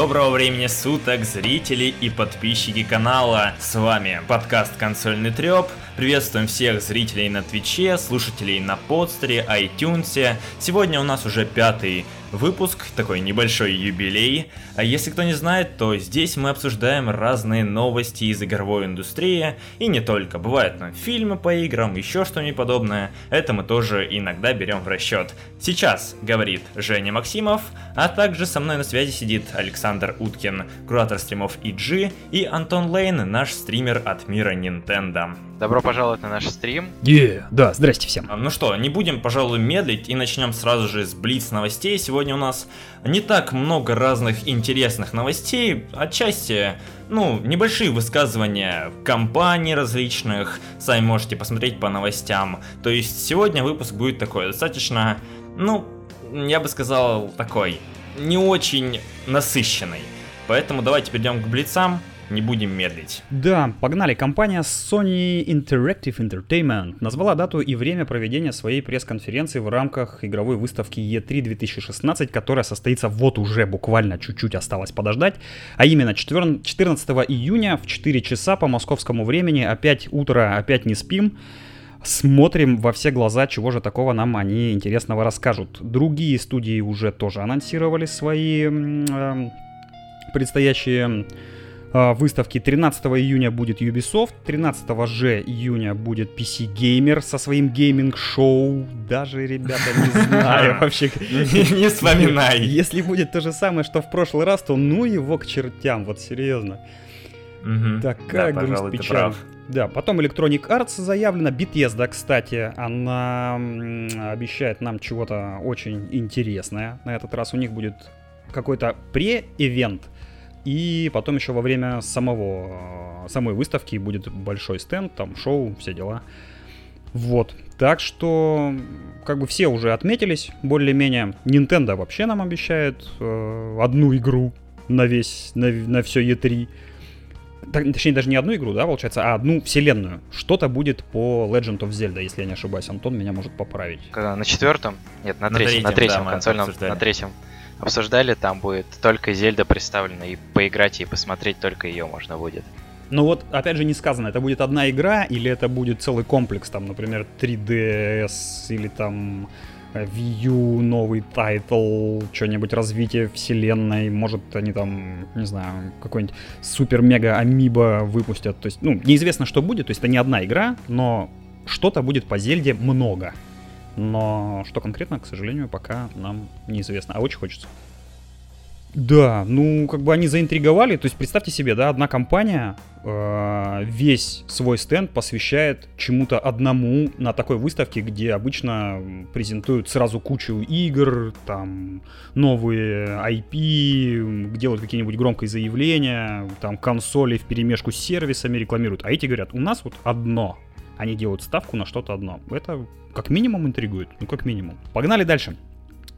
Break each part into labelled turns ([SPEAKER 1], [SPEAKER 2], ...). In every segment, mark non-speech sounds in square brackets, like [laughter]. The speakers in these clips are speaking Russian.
[SPEAKER 1] Доброго времени суток, зрители и подписчики канала. С вами подкаст «Консольный треп». Приветствуем всех зрителей на Твиче, слушателей на подстере, iTunes. Сегодня у нас уже пятый выпуск, такой небольшой юбилей. А если кто не знает, то здесь мы обсуждаем разные новости из игровой индустрии, и не только. Бывают там фильмы по играм, еще что-нибудь подобное, это мы тоже иногда берем в расчет. Сейчас говорит Женя Максимов, а также со мной на связи сидит Александр Уткин, куратор стримов EG, и Антон Лейн, наш стример от мира Nintendo.
[SPEAKER 2] Добро пожаловать на наш стрим.
[SPEAKER 3] Yeah. Да, здрасте всем.
[SPEAKER 1] Ну что, не будем, пожалуй, медлить и начнем сразу же с Блиц новостей. Сегодня у нас не так много разных интересных новостей, отчасти, ну, небольшие высказывания компаний различных, сами можете посмотреть по новостям. То есть сегодня выпуск будет такой достаточно, ну, я бы сказал, такой, не очень насыщенный. Поэтому давайте перейдем к Блицам не будем медлить.
[SPEAKER 3] Да, погнали. Компания Sony Interactive Entertainment назвала дату и время проведения своей пресс-конференции в рамках игровой выставки E3 2016, которая состоится вот уже буквально чуть-чуть осталось подождать, а именно 14 июня в 4 часа по московскому времени, опять утро, опять не спим, Смотрим во все глаза, чего же такого нам они интересного расскажут. Другие студии уже тоже анонсировали свои э, предстоящие выставки 13 июня будет Ubisoft, 13 же июня будет PC Gamer со своим гейминг-шоу. Даже, ребята, не [laughs] знаю вообще. [laughs]
[SPEAKER 1] Не вспоминай.
[SPEAKER 3] Если будет то же самое, что в прошлый раз, то ну его к чертям, вот серьезно. Такая грусть печаль. Да, потом Electronic Arts заявлена. Bethesda, кстати, она обещает нам чего-то очень интересное. На этот раз у них будет какой-то пре-эвент и потом еще во время самого, самой выставки будет большой стенд, там шоу, все дела. Вот. Так что, как бы все уже отметились, более-менее. Nintendo вообще нам обещает э, одну игру на весь, на, на все E3. Так, точнее, даже не одну игру, да, получается, а одну вселенную. Что-то будет по Legend of Zelda, если я не ошибаюсь. Антон меня может поправить.
[SPEAKER 2] Когда на четвертом? Нет, на, на третьем, на третьем да, консольном, на третьем обсуждали, там будет только Зельда представлена, и поиграть и посмотреть только ее можно будет.
[SPEAKER 3] Ну вот, опять же, не сказано, это будет одна игра, или это будет целый комплекс, там, например, 3DS, или там э, Wii U, новый title, что-нибудь развитие вселенной, может они там, не знаю, какой-нибудь супер-мега амиба выпустят, то есть, ну, неизвестно, что будет, то есть это не одна игра, но что-то будет по Зельде много. Но что конкретно, к сожалению, пока нам неизвестно. А очень хочется. Да, ну, как бы они заинтриговали. То есть, представьте себе, да, одна компания э, весь свой стенд посвящает чему-то одному на такой выставке, где обычно презентуют сразу кучу игр, там, новые IP, делают какие-нибудь громкие заявления, там, консоли в перемешку с сервисами рекламируют. А эти говорят, у нас вот одно они делают ставку на что-то одно. Это как минимум интригует, ну как минимум. Погнали дальше.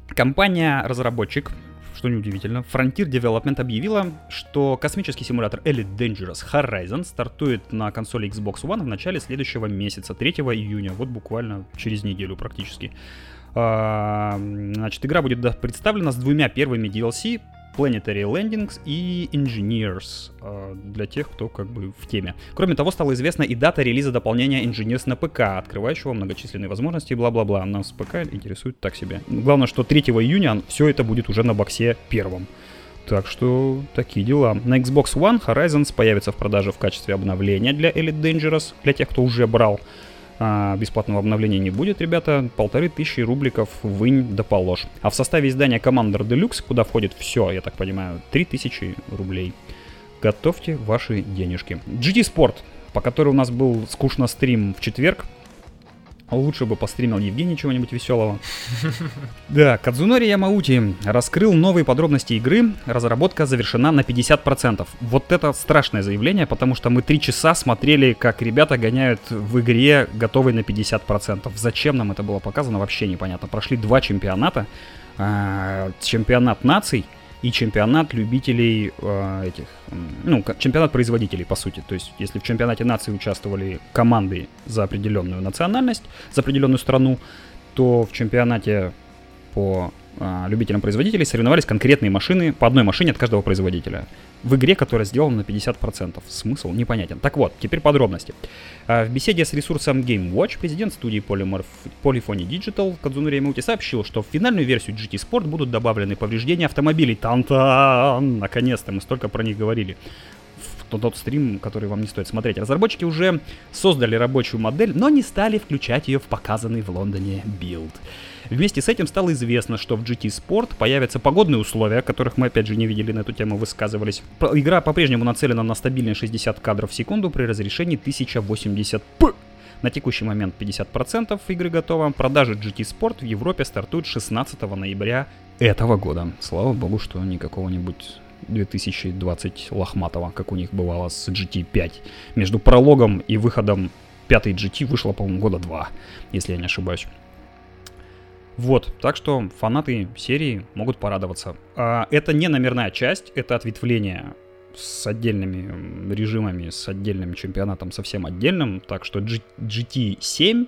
[SPEAKER 3] Компания-разработчик, что неудивительно, Frontier Development объявила, что космический симулятор Elite Dangerous Horizon стартует на консоли Xbox One в начале следующего месяца, 3 июня, вот буквально через неделю практически. А, значит, игра будет представлена с двумя первыми DLC, Planetary Landings и Engineers э, для тех, кто как бы в теме. Кроме того, стала известна и дата релиза дополнения Engineers на ПК, открывающего многочисленные возможности и бла-бла-бла. Нас ПК интересует так себе. Главное, что 3 июня все это будет уже на боксе первом. Так что такие дела. На Xbox One Horizons появится в продаже в качестве обновления для Elite Dangerous, для тех, кто уже брал. А, бесплатного обновления не будет, ребята. Полторы тысячи рубликов вынь да положь. А в составе издания Commander Deluxe, куда входит все, я так понимаю, 3000 рублей. Готовьте ваши денежки. GT Sport, по которой у нас был скучно стрим в четверг, Лучше бы постримил Евгений чего-нибудь веселого. [laughs] Да, Кадзунори Ямаути раскрыл новые подробности игры. Разработка завершена на 50%. Вот это страшное заявление, потому что мы три часа смотрели, как ребята гоняют в игре, готовые на 50%. Зачем нам это было показано, вообще непонятно. Прошли два чемпионата. А, чемпионат наций — и чемпионат любителей э, этих, ну, чемпионат производителей, по сути. То есть, если в чемпионате нации участвовали команды за определенную национальность, за определенную страну, то в чемпионате по а, любителям производителей соревновались конкретные машины по одной машине от каждого производителя. В игре, которая сделана на 50%. Смысл непонятен. Так вот, теперь подробности. А, в беседе с ресурсом Game Watch президент студии Polymorph, Polyphony Digital Кадзунори Ямаути сообщил, что в финальную версию GT Sport будут добавлены повреждения автомобилей. Тан-тан! Наконец-то, мы столько про них говорили тот стрим, который вам не стоит смотреть. Разработчики уже создали рабочую модель, но не стали включать ее в показанный в Лондоне build. Вместе с этим стало известно, что в GT Sport появятся погодные условия, которых мы опять же не видели на эту тему, высказывались. Игра по-прежнему нацелена на стабильные 60 кадров в секунду при разрешении 1080p. На текущий момент 50% игры готово. Продажи GT Sport в Европе стартуют 16 ноября этого года. Слава богу, что не какого-нибудь 2020 лохматого, как у них бывало с GT5. Между прологом и выходом 5 GT вышло, по-моему, года два, если я не ошибаюсь. Вот, так что фанаты серии могут порадоваться. А, это не номерная часть, это ответвление с отдельными режимами, с отдельным чемпионатом, совсем отдельным. Так что G- GT7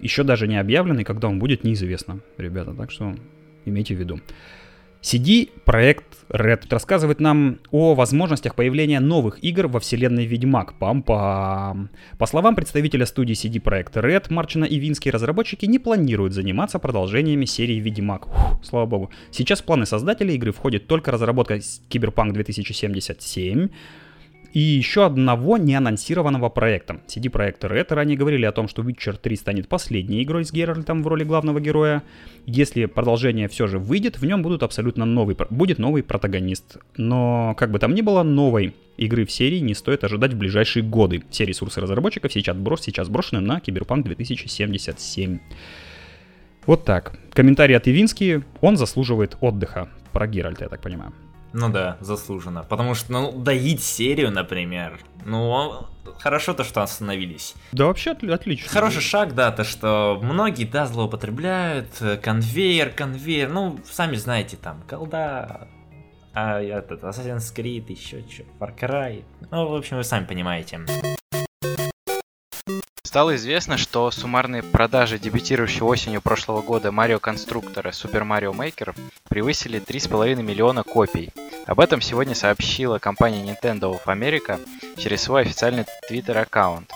[SPEAKER 3] еще даже не объявленный, когда он будет, неизвестно, ребята. Так что имейте в виду. CD проект Red рассказывает нам о возможностях появления новых игр во вселенной Ведьмак. Пам-пам. По словам представителя студии CD Projekt Red Марчина и Винский, разработчики не планируют заниматься продолжениями серии Ведьмак. Фух, слава богу. Сейчас в планы создателей игры входит только разработка Cyberpunk 2077, и еще одного неанонсированного проекта. CD Projekt Red ранее говорили о том, что Witcher 3 станет последней игрой с Геральтом в роли главного героя. Если продолжение все же выйдет, в нем будут абсолютно новый, будет новый протагонист. Но, как бы там ни было, новой игры в серии не стоит ожидать в ближайшие годы. Все ресурсы разработчиков сейчас, брос, сейчас брошены на Cyberpunk 2077. Вот так. Комментарий от Ивински. Он заслуживает отдыха. Про Геральта, я так понимаю.
[SPEAKER 1] Ну да, заслуженно. Потому что, ну, доить серию, например, ну, хорошо то, что остановились.
[SPEAKER 3] Да вообще отлично.
[SPEAKER 1] Хороший шаг, да, то, что многие, да, злоупотребляют, э, конвейер, конвейер, ну, сами знаете, там, колда, а этот, Assassin's Creed, еще что, Far Cry, ну, в общем, вы сами понимаете.
[SPEAKER 2] Стало известно, что суммарные продажи дебютирующего осенью прошлого года Марио Конструктора Super Mario Maker превысили 3,5 миллиона копий. Об этом сегодня сообщила компания Nintendo of America через свой официальный Twitter-аккаунт.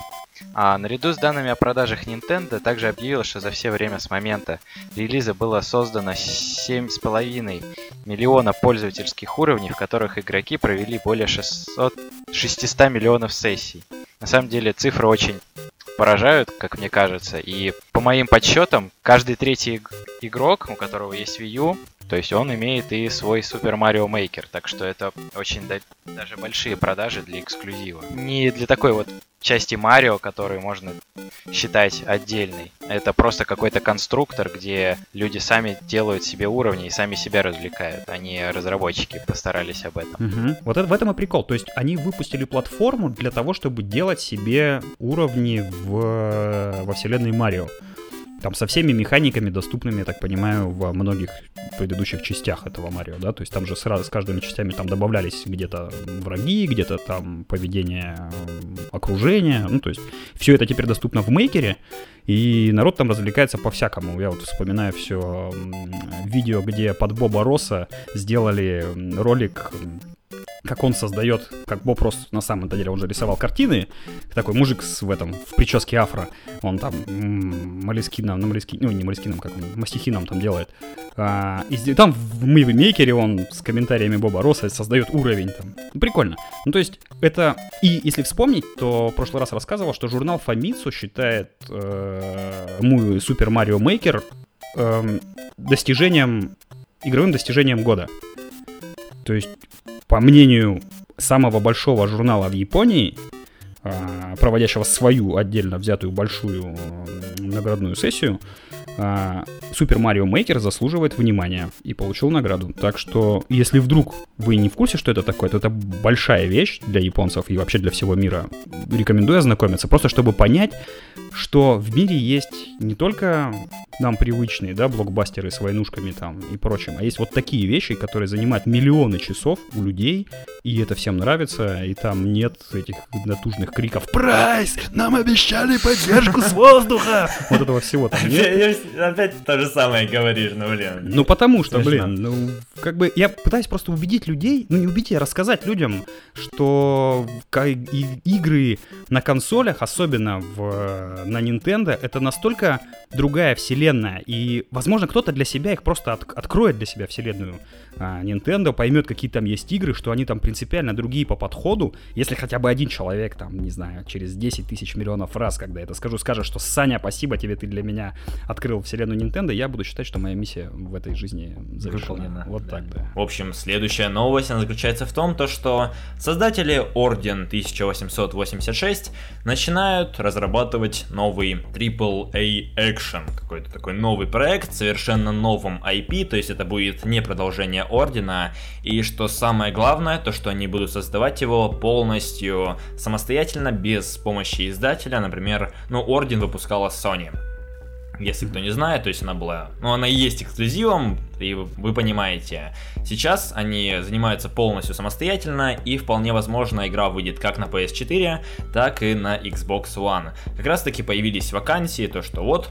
[SPEAKER 2] А наряду с данными о продажах Nintendo также объявила, что за все время с момента релиза было создано 7,5 миллиона пользовательских уровней, в которых игроки провели более 600, 600 миллионов сессий. На самом деле цифры очень поражают, как мне кажется. И по моим подсчетам, каждый третий игрок, у которого есть Wii U, то есть он имеет и свой Super Mario Maker, так что это очень даже большие продажи для эксклюзива. Не для такой вот части Марио, которые можно считать отдельной. Это просто какой-то конструктор, где люди сами делают себе уровни и сами себя развлекают, а не разработчики постарались об этом.
[SPEAKER 3] Угу. Вот это, в этом и прикол. То есть они выпустили платформу для того, чтобы делать себе уровни в, во вселенной Марио. Там со всеми механиками, доступными, я так понимаю, во многих предыдущих частях этого Марио, да, то есть там же сразу с каждыми частями там добавлялись где-то враги, где-то там поведение окружения, ну, то есть все это теперь доступно в Мейкере, и народ там развлекается по-всякому. Я вот вспоминаю все видео, где под Боба Росса сделали ролик как он создает, как Боб просто на самом деле, он же рисовал картины, такой мужик с, в этом, в прическе афро, он там молескином, ну, молески, ну, не молескином, как он, мастихином там делает. А, и там в Мейкере он с комментариями Боба Росса создает уровень там. Прикольно. Ну, то есть, это... И если вспомнить, то в прошлый раз рассказывал, что журнал Famitsu считает э, Super Mario Maker э, достижением, игровым достижением года. То есть по мнению самого большого журнала в Японии, а, проводящего свою отдельно взятую большую наградную сессию, Супер Марио Мейкер заслуживает внимания и получил награду. Так что, если вдруг вы не в курсе, что это такое, то это большая вещь для японцев и вообще для всего мира. Рекомендую ознакомиться, просто чтобы понять, что в мире есть не только нам привычные, да, блокбастеры с войнушками там и прочим, а есть вот такие вещи, которые занимают миллионы часов у людей, и это всем нравится, и там нет этих натужных криков «Прайс! Нам обещали поддержку с воздуха!» Вот этого всего там [laughs] нет.
[SPEAKER 1] Опять то же самое говоришь, ну блин.
[SPEAKER 3] Ну потому что, блин, ну как бы я пытаюсь просто убедить людей, ну не убедить, а рассказать людям, что игры на консолях, особенно в, на Nintendo, это настолько другая вселенная, и, возможно, кто-то для себя их просто от, откроет для себя вселенную. А, Nintendo, поймет, какие там есть игры, что они там принципиально другие по подходу, если хотя бы один человек, там, не знаю, через 10 тысяч миллионов раз, когда это скажу, скажет, что Саня, спасибо тебе, ты для меня открыл вселенную Nintendo, я буду считать, что моя миссия в этой жизни завершена. Выполнена. Вот да. так, да.
[SPEAKER 1] В общем, следующая новость, она заключается в том, то, что создатели Орден 1886 начинают разрабатывать новый AAA Action, какой-то такой новый проект, совершенно новым IP, то есть это будет не продолжение Ордена, и что самое главное, то что они будут создавать его полностью самостоятельно, без помощи издателя, например, ну, Орден выпускала Sony. Если кто не знает, то есть она была, ну она и есть эксклюзивом, и вы понимаете. Сейчас они занимаются полностью самостоятельно, и вполне возможно игра выйдет как на PS4, так и на Xbox One. Как раз таки появились вакансии, то что вот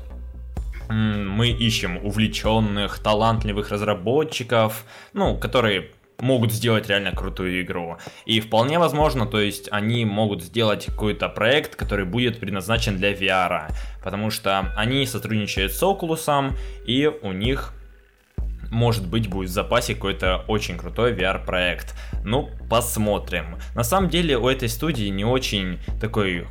[SPEAKER 1] мы ищем увлеченных, талантливых разработчиков, ну, которые могут сделать реально крутую игру. И вполне возможно, то есть они могут сделать какой-то проект, который будет предназначен для VR, потому что они сотрудничают с Oculus, и у них может быть будет в запасе какой-то очень крутой VR-проект. Ну, посмотрим. На самом деле у этой студии не очень такой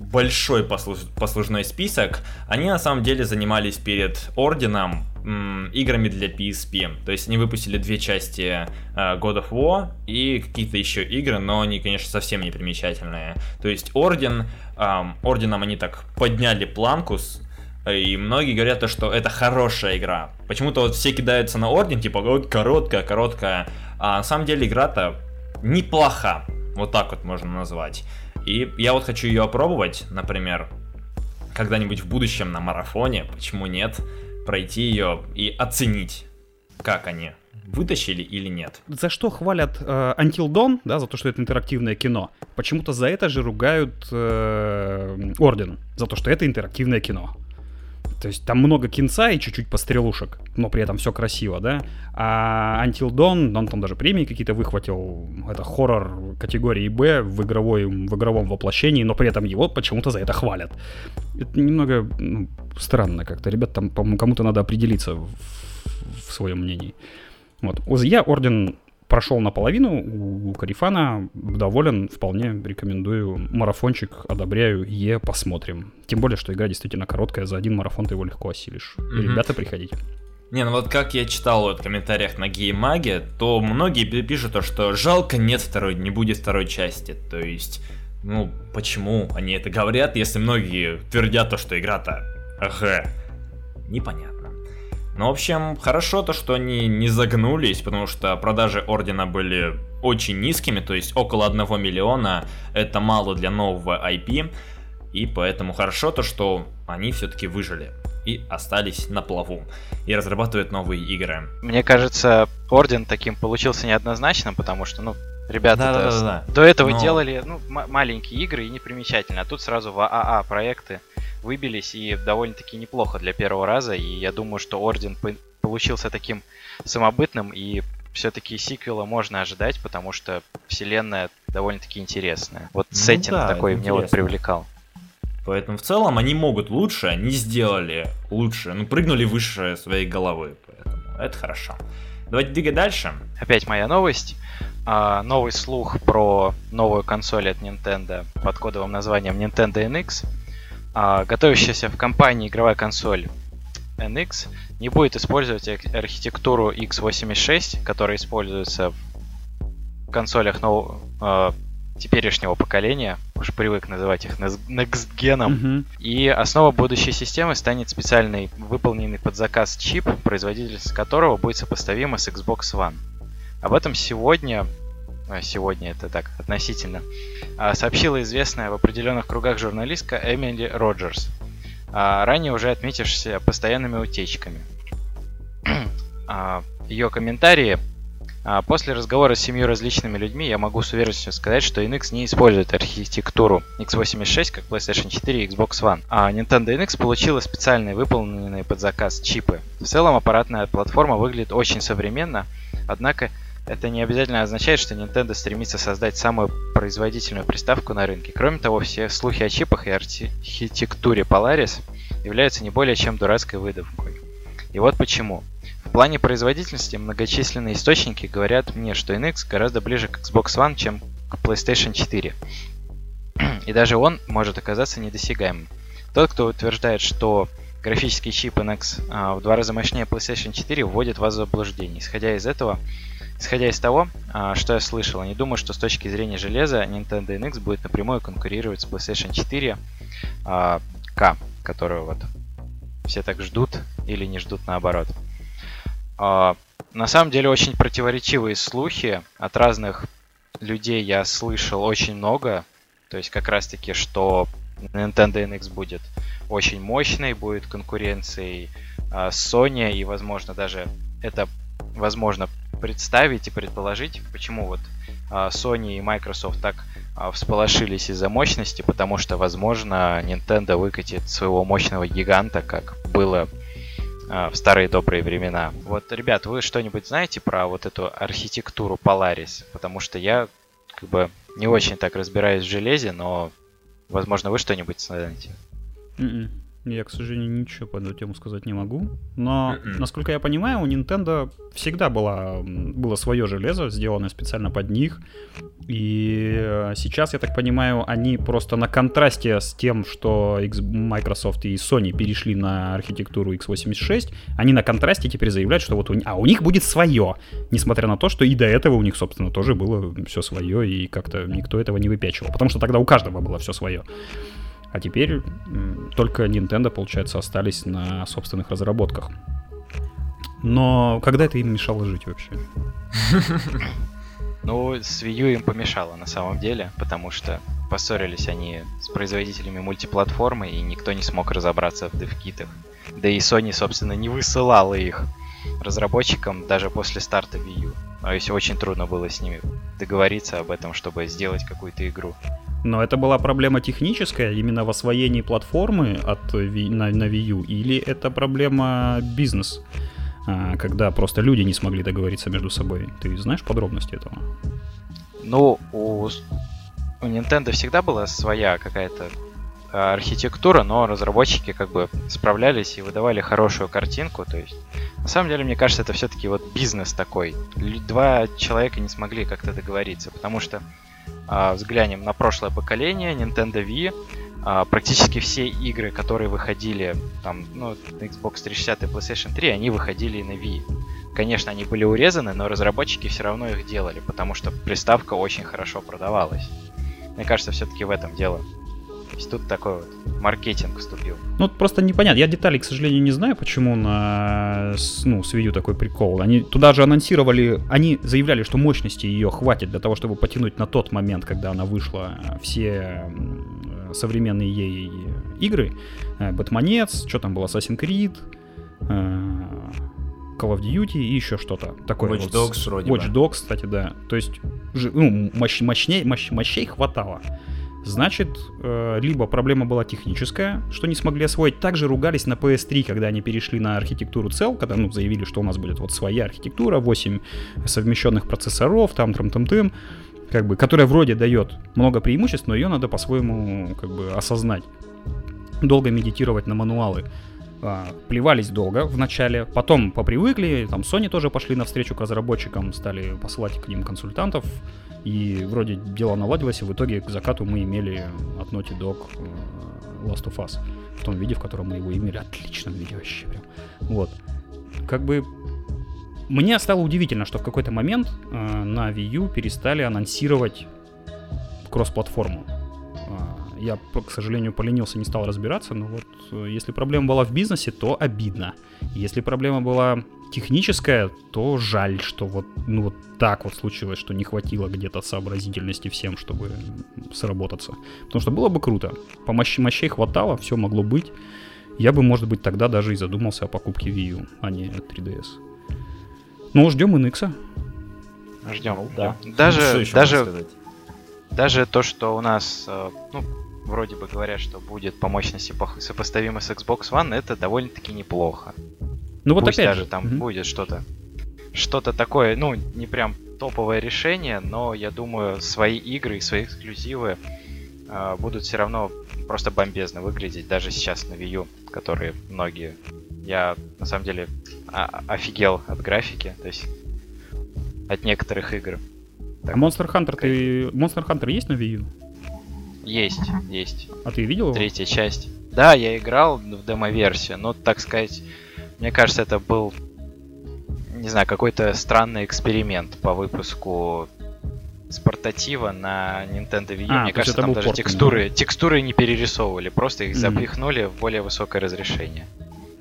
[SPEAKER 1] большой послуж... послужной список. Они на самом деле занимались перед Орденом м, играми для PSP. То есть они выпустили две части э, God of War и какие-то еще игры, но они, конечно, совсем не примечательные. То есть Орден, э, Орденом они так подняли планку, с, и многие говорят, то, что это хорошая игра. Почему-то вот все кидаются на Орден, типа, вот короткая, короткая. А на самом деле игра-то неплоха. Вот так вот можно назвать. И я вот хочу ее опробовать, например, когда-нибудь в будущем на марафоне, почему нет, пройти ее и оценить, как они вытащили или нет.
[SPEAKER 3] За что хвалят э, Until Dawn, да, за то, что это интерактивное кино. Почему-то за это же ругают э, Орден, за то, что это интерактивное кино. То есть там много кинца и чуть-чуть пострелушек, но при этом все красиво, да. А Until Dawn, он там даже премии какие-то выхватил. Это хоррор категории Б в, игровой, в игровом воплощении, но при этом его почему-то за это хвалят. Это немного ну, странно как-то. Ребят, там, по-моему, кому-то надо определиться в, в своем мнении. Вот. Я Орден прошел наполовину, у Карифана доволен, вполне рекомендую. Марафончик одобряю, Е, посмотрим. Тем более, что игра действительно короткая, за один марафон ты его легко осилишь. Mm-hmm. Ребята, приходите.
[SPEAKER 1] Не, ну вот как я читал вот в комментариях на Геймаге, то многие пишут то, что жалко нет второй, не будет второй части. То есть, ну, почему они это говорят, если многие твердят то, что игра-то ага, непонятно. Ну, в общем, хорошо то, что они не загнулись, потому что продажи Ордена были очень низкими, то есть около 1 миллиона, это мало для нового IP, и поэтому хорошо то, что они все-таки выжили и остались на плаву и разрабатывают новые игры.
[SPEAKER 2] Мне кажется, Орден таким получился неоднозначным, потому что, ну, ребята да, да, да, да. до этого Но... делали ну, маленькие игры и непримечательно, а тут сразу в ААА проекты выбились и довольно-таки неплохо для первого раза. И я думаю, что Орден получился таким самобытным и все-таки сиквела можно ожидать, потому что вселенная довольно-таки интересная. Вот ну, сеттинг да, такой мне вот привлекал.
[SPEAKER 1] Поэтому в целом они могут лучше, они сделали лучше, ну прыгнули выше своей головы, поэтому это хорошо. Давайте двигать дальше.
[SPEAKER 2] Опять моя новость. А, новый слух про новую консоль от Nintendo под кодовым названием Nintendo NX а, готовящаяся в компании игровая консоль NX не будет использовать архитектуру x86, которая используется в консолях нового, э, теперешнего поколения, уж привык называть их Next Gen, mm-hmm. и основа будущей системы станет специальный выполненный под заказ чип, производительность которого будет сопоставима с Xbox One. Об этом сегодня сегодня это так относительно, а, сообщила известная в определенных кругах журналистка Эмили Роджерс, а, ранее уже отметившаяся постоянными утечками. [clears throat] Ее комментарии А после разговора с семью различными людьми я могу с уверенностью сказать, что NX не использует архитектуру x86 как PlayStation 4 и Xbox One, а Nintendo NX получила специальные выполненные под заказ чипы. В целом аппаратная платформа выглядит очень современно, однако это не обязательно означает, что Nintendo стремится создать самую производительную приставку на рынке. Кроме того, все слухи о чипах и архитектуре Polaris являются не более чем дурацкой выдавкой. И вот почему плане производительности многочисленные источники говорят мне, что NX гораздо ближе к Xbox One, чем к PlayStation 4. И даже он может оказаться недосягаемым. Тот, кто утверждает, что графический чип NX а, в два раза мощнее PlayStation 4, вводит вас в заблуждение. Исходя из этого, исходя из того, а, что я слышал, не думаю, что с точки зрения железа Nintendo NX будет напрямую конкурировать с PlayStation 4 а, K, которую вот все так ждут или не ждут наоборот. А, на самом деле очень противоречивые слухи от разных людей я слышал очень много. То есть как раз таки, что Nintendo NX будет очень мощной, будет конкуренцией а, Sony и, возможно, даже это возможно представить и предположить, почему вот а, Sony и Microsoft так а, всполошились из-за мощности, потому что, возможно, Nintendo выкатит своего мощного гиганта, как было а, в старые добрые времена. Вот, ребят, вы что-нибудь знаете про вот эту архитектуру Polaris? Потому что я как бы не очень так разбираюсь в железе, но, возможно, вы что-нибудь знаете.
[SPEAKER 3] Mm-mm. М-м. Я, к сожалению, ничего по эту тему сказать не могу. Но, Mm-mm. насколько я понимаю, у Nintendo всегда было, было свое железо, сделанное специально под них. И э, сейчас, я так понимаю, они просто на контрасте с тем, что Microsoft и Sony перешли на архитектуру x86, они на контрасте теперь заявляют, что вот у, а у них будет свое. Несмотря на то, что и до этого у них, собственно, тоже было все свое, и как-то никто этого не выпячивал. Потому что тогда у каждого было все свое. А теперь только Nintendo, получается, остались на собственных разработках. Но когда это им мешало жить вообще? [laughs]
[SPEAKER 2] Ну, с Wii U им помешало на самом деле, потому что поссорились они с производителями мультиплатформы, и никто не смог разобраться в девкитах. Да и Sony, собственно, не высылала их разработчикам даже после старта Wii U. То есть очень трудно было с ними договориться об этом, чтобы сделать какую-то игру.
[SPEAKER 3] Но это была проблема техническая, именно в освоении платформы от, на, на Wii U, или это проблема бизнес, а, когда просто люди не смогли договориться между собой? Ты знаешь подробности этого?
[SPEAKER 2] Ну, у, у Nintendo всегда была своя какая-то а, архитектура, но разработчики как бы справлялись и выдавали хорошую картинку. То есть, на самом деле, мне кажется, это все-таки вот бизнес такой. Два человека не смогли как-то договориться, потому что а, взглянем на прошлое поколение, Nintendo Wii, а, практически все игры, которые выходили там, ну, на Xbox 360 и PlayStation 3, они выходили и на Wii. Конечно, они были урезаны, но разработчики все равно их делали, потому что приставка очень хорошо продавалась. Мне кажется, все-таки в этом дело. То есть тут такой вот маркетинг вступил.
[SPEAKER 3] Ну, просто непонятно. Я деталей, к сожалению, не знаю, почему на ну, с Wii U такой прикол. Они туда же анонсировали, они заявляли, что мощности ее хватит для того, чтобы потянуть на тот момент, когда она вышла, все современные ей игры. Бэтменец, что там было, Assassin's Creed, э, Call of Duty и еще что-то такое.
[SPEAKER 1] Watch Dogs вроде
[SPEAKER 3] Watch Dogs, кстати, да. То есть ну, мощ, мощней, мощ, мощей хватало значит, э, либо проблема была техническая, что не смогли освоить. Также ругались на PS3, когда они перешли на архитектуру цел, когда ну, заявили, что у нас будет вот своя архитектура, 8 совмещенных процессоров, там, там, там, там, как бы, которая вроде дает много преимуществ, но ее надо по-своему как бы осознать. Долго медитировать на мануалы. А, плевались долго в начале, потом попривыкли, там Sony тоже пошли навстречу к разработчикам, стали посылать к ним консультантов, и вроде дело наладилось, и в итоге к закату мы имели от Naughty Dog э, Last of Us в том виде, в котором мы его имели. Отличном виде вообще прям. Вот. Как бы мне стало удивительно, что в какой-то момент э, на Wii U перестали анонсировать кросс-платформу. Э, я, к сожалению, поленился, не стал разбираться, но вот э, если проблема была в бизнесе, то обидно. Если проблема была техническая, то жаль, что вот, ну, вот так вот случилось, что не хватило где-то сообразительности всем, чтобы сработаться. Потому что было бы круто. По мощ- мощей хватало, все могло быть. Я бы, может быть, тогда даже и задумался о покупке Wii U, а не 3DS. Ну, ждем NX.
[SPEAKER 2] Ждем.
[SPEAKER 3] Ну, да.
[SPEAKER 2] Даже, даже, даже то, что у нас, э, ну, вроде бы говорят, что будет по мощности сопоставимо с Xbox One, это довольно-таки неплохо.
[SPEAKER 3] Ну вот
[SPEAKER 2] Пусть
[SPEAKER 3] опять
[SPEAKER 2] даже
[SPEAKER 3] же,
[SPEAKER 2] там
[SPEAKER 3] мгм.
[SPEAKER 2] будет что-то, что-то такое, ну, не прям топовое решение, но я думаю, свои игры и свои эксклюзивы э, будут все равно просто бомбезно выглядеть, даже сейчас на Wii U, которые многие. Я на самом деле а- офигел от графики, то есть от некоторых игр.
[SPEAKER 3] А Monster Hunter ты... Monster Hunter есть на Wii U?
[SPEAKER 2] Есть, есть.
[SPEAKER 3] А ты видел его?
[SPEAKER 2] Третья часть. Да, я играл в демо-версию, но, так сказать, мне кажется, это был, не знаю, какой-то странный эксперимент по выпуску с портатива на Nintendo Wii U.
[SPEAKER 3] А,
[SPEAKER 2] мне кажется, там даже
[SPEAKER 3] порт,
[SPEAKER 2] текстуры, текстуры не перерисовывали, просто их
[SPEAKER 3] Мгм.
[SPEAKER 2] запихнули в более высокое разрешение.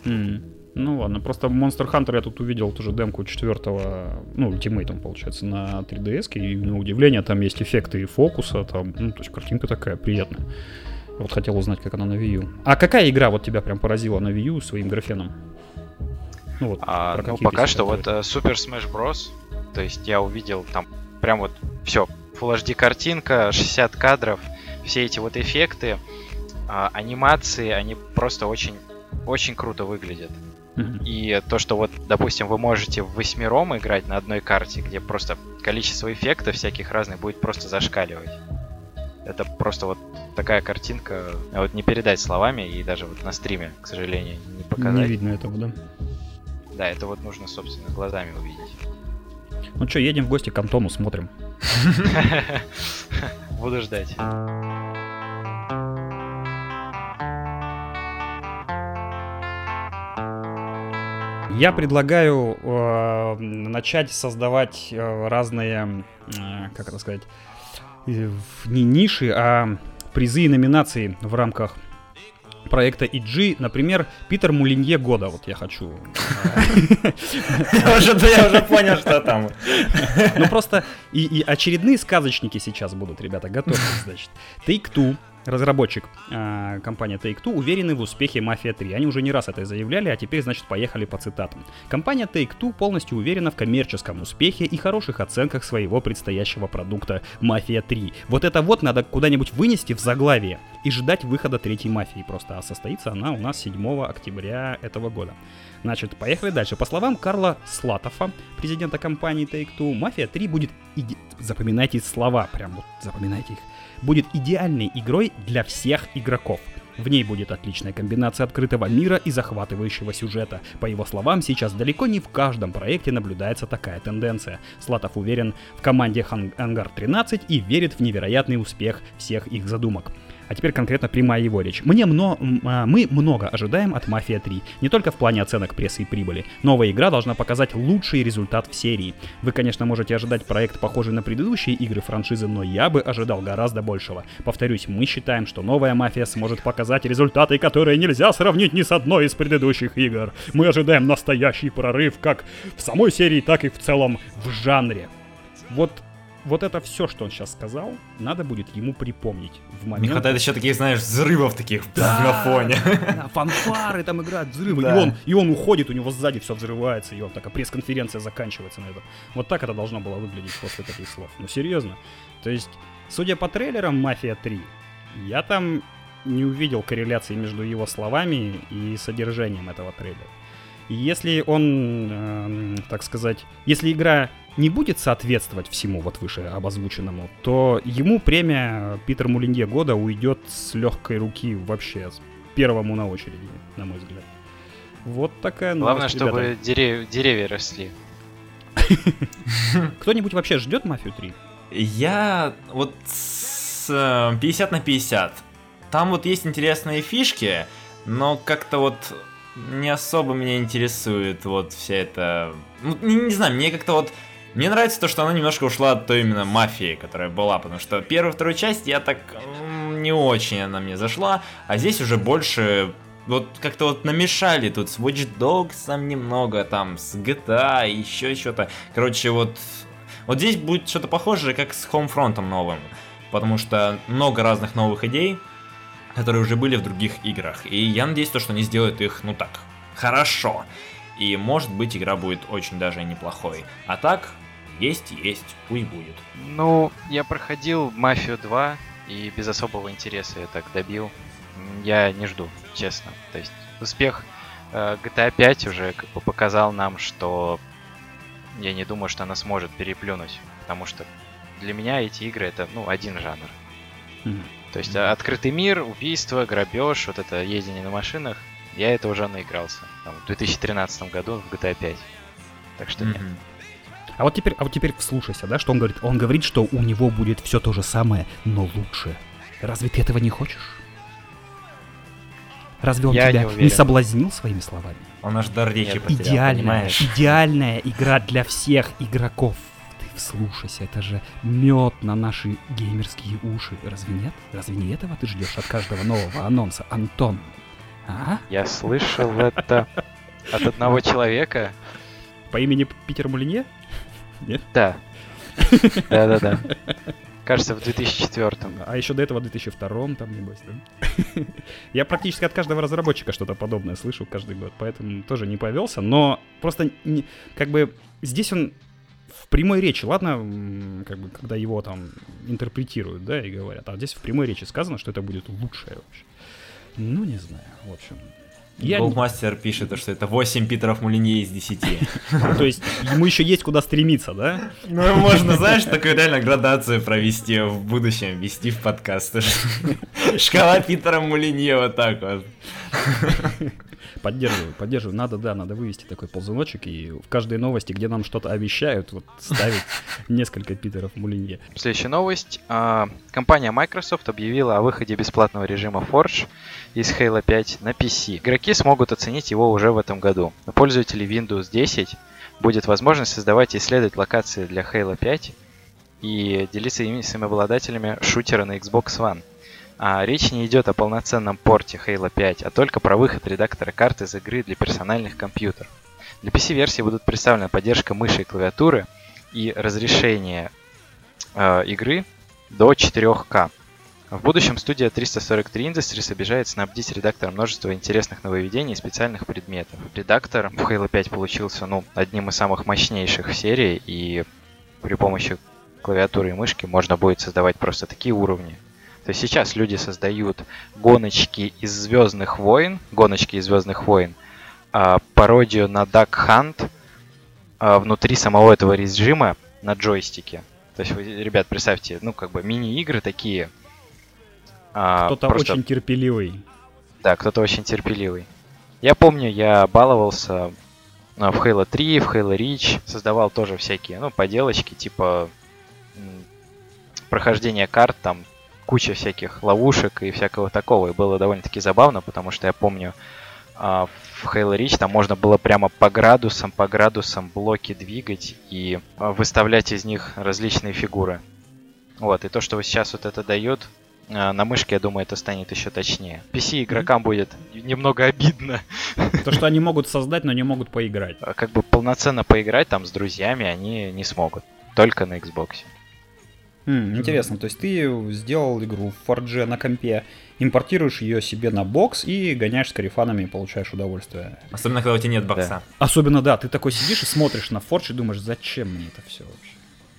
[SPEAKER 3] М, Ну ладно, просто Monster Hunter я тут увидел тоже демку четвертого, ну, ультимейтом, получается, на 3DS, и на удивление там есть эффекты и фокуса, там, ну, то есть картинка такая приятная. Вот хотел узнать, как она на Wii U. А какая игра вот тебя прям поразила на Wii U своим графеном? Ну вот,
[SPEAKER 2] А, ну, пока что вот э, Super Smash Bros. То есть я увидел там прям вот все. Full HD картинка, 60 кадров, все эти вот эффекты, а, анимации, они просто очень, очень круто выглядят. И то, что вот, допустим, вы можете в восьмером играть на одной карте, где просто количество эффектов всяких разных будет просто зашкаливать. Это просто вот такая картинка, а вот не передать словами и даже вот на стриме, к сожалению, не показать.
[SPEAKER 3] Не видно этого, да?
[SPEAKER 2] Да, это вот нужно, собственно, глазами увидеть.
[SPEAKER 3] Ну что, едем в гости к Антону, смотрим. [laughs]
[SPEAKER 2] Буду ждать.
[SPEAKER 3] Я предлагаю э, начать создавать э, разные, э, как это сказать, э, не ниши, а призы и номинации в рамках проекта EG. Например, Питер Мулинье года. Вот я хочу.
[SPEAKER 1] Я уже, понял, что там.
[SPEAKER 3] Ну просто и, очередные сказочники сейчас будут, ребята, готовьтесь, значит. Take-Two, разработчик э, компания Take-Two, уверены в успехе Мафия 3. Они уже не раз это заявляли, а теперь, значит, поехали по цитатам. Компания Take-Two полностью уверена в коммерческом успехе и хороших оценках своего предстоящего продукта Мафия 3. Вот это вот надо куда-нибудь вынести в заглавие и ждать выхода третьей Мафии просто. А состоится она у нас 7 октября этого года. Значит, поехали дальше. По словам Карла Слатофа, президента компании Take-Two, Мафия 3 будет... иде- Запоминайте слова, прям вот запоминайте их. Будет идеальной игрой для всех игроков. В ней будет отличная комбинация открытого мира и захватывающего сюжета. По его словам, сейчас далеко не в каждом проекте наблюдается такая тенденция. Слатов уверен в команде Ангар 13 и верит в невероятный успех всех их задумок. А теперь конкретно прямая его речь. Мне мно, а, мы много ожидаем от Мафия 3, не только в плане оценок прессы и прибыли. Новая игра должна показать лучший результат в серии. Вы, конечно, можете ожидать проект, похожий на предыдущие игры франшизы, но я бы ожидал гораздо большего. Повторюсь, мы считаем, что новая Мафия сможет показать результаты, которые нельзя сравнить ни с одной из предыдущих игр. Мы ожидаем настоящий прорыв как в самой серии, так и в целом в жанре. Вот вот это все, что он сейчас сказал, надо будет ему припомнить в момент.
[SPEAKER 1] Не хватает еще таких, знаешь, взрывов таких на фоне. [laughs]
[SPEAKER 3] Да, фанфары там играют, взрывы.
[SPEAKER 1] Да.
[SPEAKER 3] И, он, и он уходит, у него сзади все взрывается, и он такая пресс-конференция заканчивается на этом. Вот так это должно было выглядеть после таких слов. Ну, серьезно. То есть, судя по трейлерам «Мафия 3», я там не увидел корреляции между его словами и содержанием этого трейлера. И если он, эм, так сказать, если игра не будет соответствовать всему вот выше обозвученному, то ему премия Питер Мулинье года уйдет с легкой руки вообще, первому на очереди, на мой взгляд. Вот такая
[SPEAKER 2] Главное,
[SPEAKER 3] новость,
[SPEAKER 2] чтобы
[SPEAKER 3] ребята.
[SPEAKER 2] дерев- деревья росли. [laughs]
[SPEAKER 3] Кто-нибудь вообще ждет Мафию 3?
[SPEAKER 1] Я вот с э, 50 на 50. Там вот есть интересные фишки, но как-то вот не особо меня интересует вот вся эта... Ну, не, не знаю, мне как-то вот... Мне нравится то, что она немножко ушла от той именно мафии, которая была, потому что первую, вторую часть я так... Не очень она мне зашла, а здесь уже больше... Вот как-то вот намешали тут с Watch Dogs там немного, там с GTA, еще что-то. Короче, вот вот здесь будет что-то похожее, как с Homefront новым, потому что много разных новых идей, которые уже были в других играх, и я надеюсь, то, что они сделают их, ну так, хорошо. И может быть игра будет очень даже неплохой. А так, Есть, есть, пусть будет.
[SPEAKER 2] Ну, я проходил Мафию 2 и без особого интереса я так добил. Я не жду, честно. То есть успех э, GTA 5 уже как бы показал нам, что я не думаю, что она сможет переплюнуть, потому что для меня эти игры это ну один жанр.
[SPEAKER 3] Мгм.
[SPEAKER 2] То есть а, открытый мир, убийство, грабеж, вот это ездение на машинах, я это уже наигрался там, в 2013 году в GTA 5. Так что нет.
[SPEAKER 3] А вот теперь, а вот теперь вслушайся, да, что он говорит? Он говорит, что у него будет все то же самое, но лучше. Разве ты этого не хочешь? Разве он
[SPEAKER 2] Я
[SPEAKER 3] тебя
[SPEAKER 2] не
[SPEAKER 3] не, соблазнил своими словами?
[SPEAKER 1] Он аж дар речи
[SPEAKER 2] Нет,
[SPEAKER 1] потерял,
[SPEAKER 3] Идеальная,
[SPEAKER 1] понимаешь?
[SPEAKER 3] идеальная игра для всех игроков. Ты вслушайся, это же мед на наши геймерские уши. Разве нет? Разве не этого ты ждешь от каждого нового анонса, Антон? А?
[SPEAKER 2] Я слышал это от одного человека.
[SPEAKER 3] По имени Питер Мулинье?
[SPEAKER 2] Да. Да-да-да. Кажется, в 2004
[SPEAKER 3] А еще до этого в 2002 там, небось, да? [laughs] Я практически от каждого разработчика что-то подобное слышу каждый год, поэтому тоже не повелся, но просто не- как бы здесь он в прямой речи, ладно, как бы когда его там интерпретируют, да, и говорят, а здесь в прямой речи сказано, что это будет лучшее вообще. Ну, не знаю, в общем. Я
[SPEAKER 1] Голдмастер пишет, что это 8 Питеров Мулинье из 10. [laughs]
[SPEAKER 3] То есть ему еще есть куда стремиться, да?
[SPEAKER 1] Ну, можно, знаешь, такую реально градацию провести в будущем, вести в подкаст. [laughs] Шкала Питера Мулинье вот так вот.
[SPEAKER 3] Поддерживаю, поддерживаю. Надо, да, надо вывести такой ползуночек и в каждой новости, где нам что-то обещают, вот ставить несколько Питеров Мулинье.
[SPEAKER 2] Следующая новость. А, Компания Microsoft объявила о выходе бесплатного режима Forge из Halo 5 на PC. Игроки смогут оценить его уже в этом году. У пользователей Windows 10 будет возможность создавать и исследовать локации для Halo 5 и делиться ими с обладателями шутера на Xbox One. А речь не идет о полноценном порте Halo 5, а только про выход редактора карт из игры для персональных компьютеров. Для PC-версии будут представлены поддержка мыши и клавиатуры и разрешение э, игры до 4К. В будущем студия 343 Industries обещает снабдить редактор множество интересных нововведений и специальных предметов. Редактор в Halo 5 получился ну, одним из самых мощнейших в серии, и при помощи клавиатуры и мышки можно будет создавать просто такие уровни. То есть сейчас люди создают гоночки из Звездных войн, гоночки из Звездных войн, а, пародию на Duck Hunt а, внутри самого этого режима на джойстике. То есть, вы, ребят, представьте, ну, как бы мини-игры такие. А,
[SPEAKER 3] Кто-то
[SPEAKER 2] просто-
[SPEAKER 3] очень терпеливый.
[SPEAKER 2] Да, кто-то очень терпеливый. Я помню, я баловался а, в Halo 3, в Halo Reach, создавал тоже всякие, ну, поделочки, типа прохождение карт, там куча всяких ловушек и всякого такого. И было довольно-таки забавно, потому что я помню, а, в Halo Reach там можно было прямо по градусам, по градусам блоки двигать и а, выставлять из них различные фигуры. Вот, и то, что сейчас вот это дает, на мышке, я думаю, это станет еще точнее. PC игрокам будет немного обидно.
[SPEAKER 3] То, что они могут создать, но не могут поиграть.
[SPEAKER 2] А Как бы полноценно поиграть там с друзьями они не смогут. Только на Xbox.
[SPEAKER 3] М, интересно, то есть ты сделал игру в Forge на компе, импортируешь ее себе на бокс и гоняешь с карифанами и получаешь удовольствие.
[SPEAKER 1] Особенно, когда у тебя нет бокса.
[SPEAKER 3] Особенно, да, ты такой сидишь и смотришь на Forge и думаешь, зачем мне это все?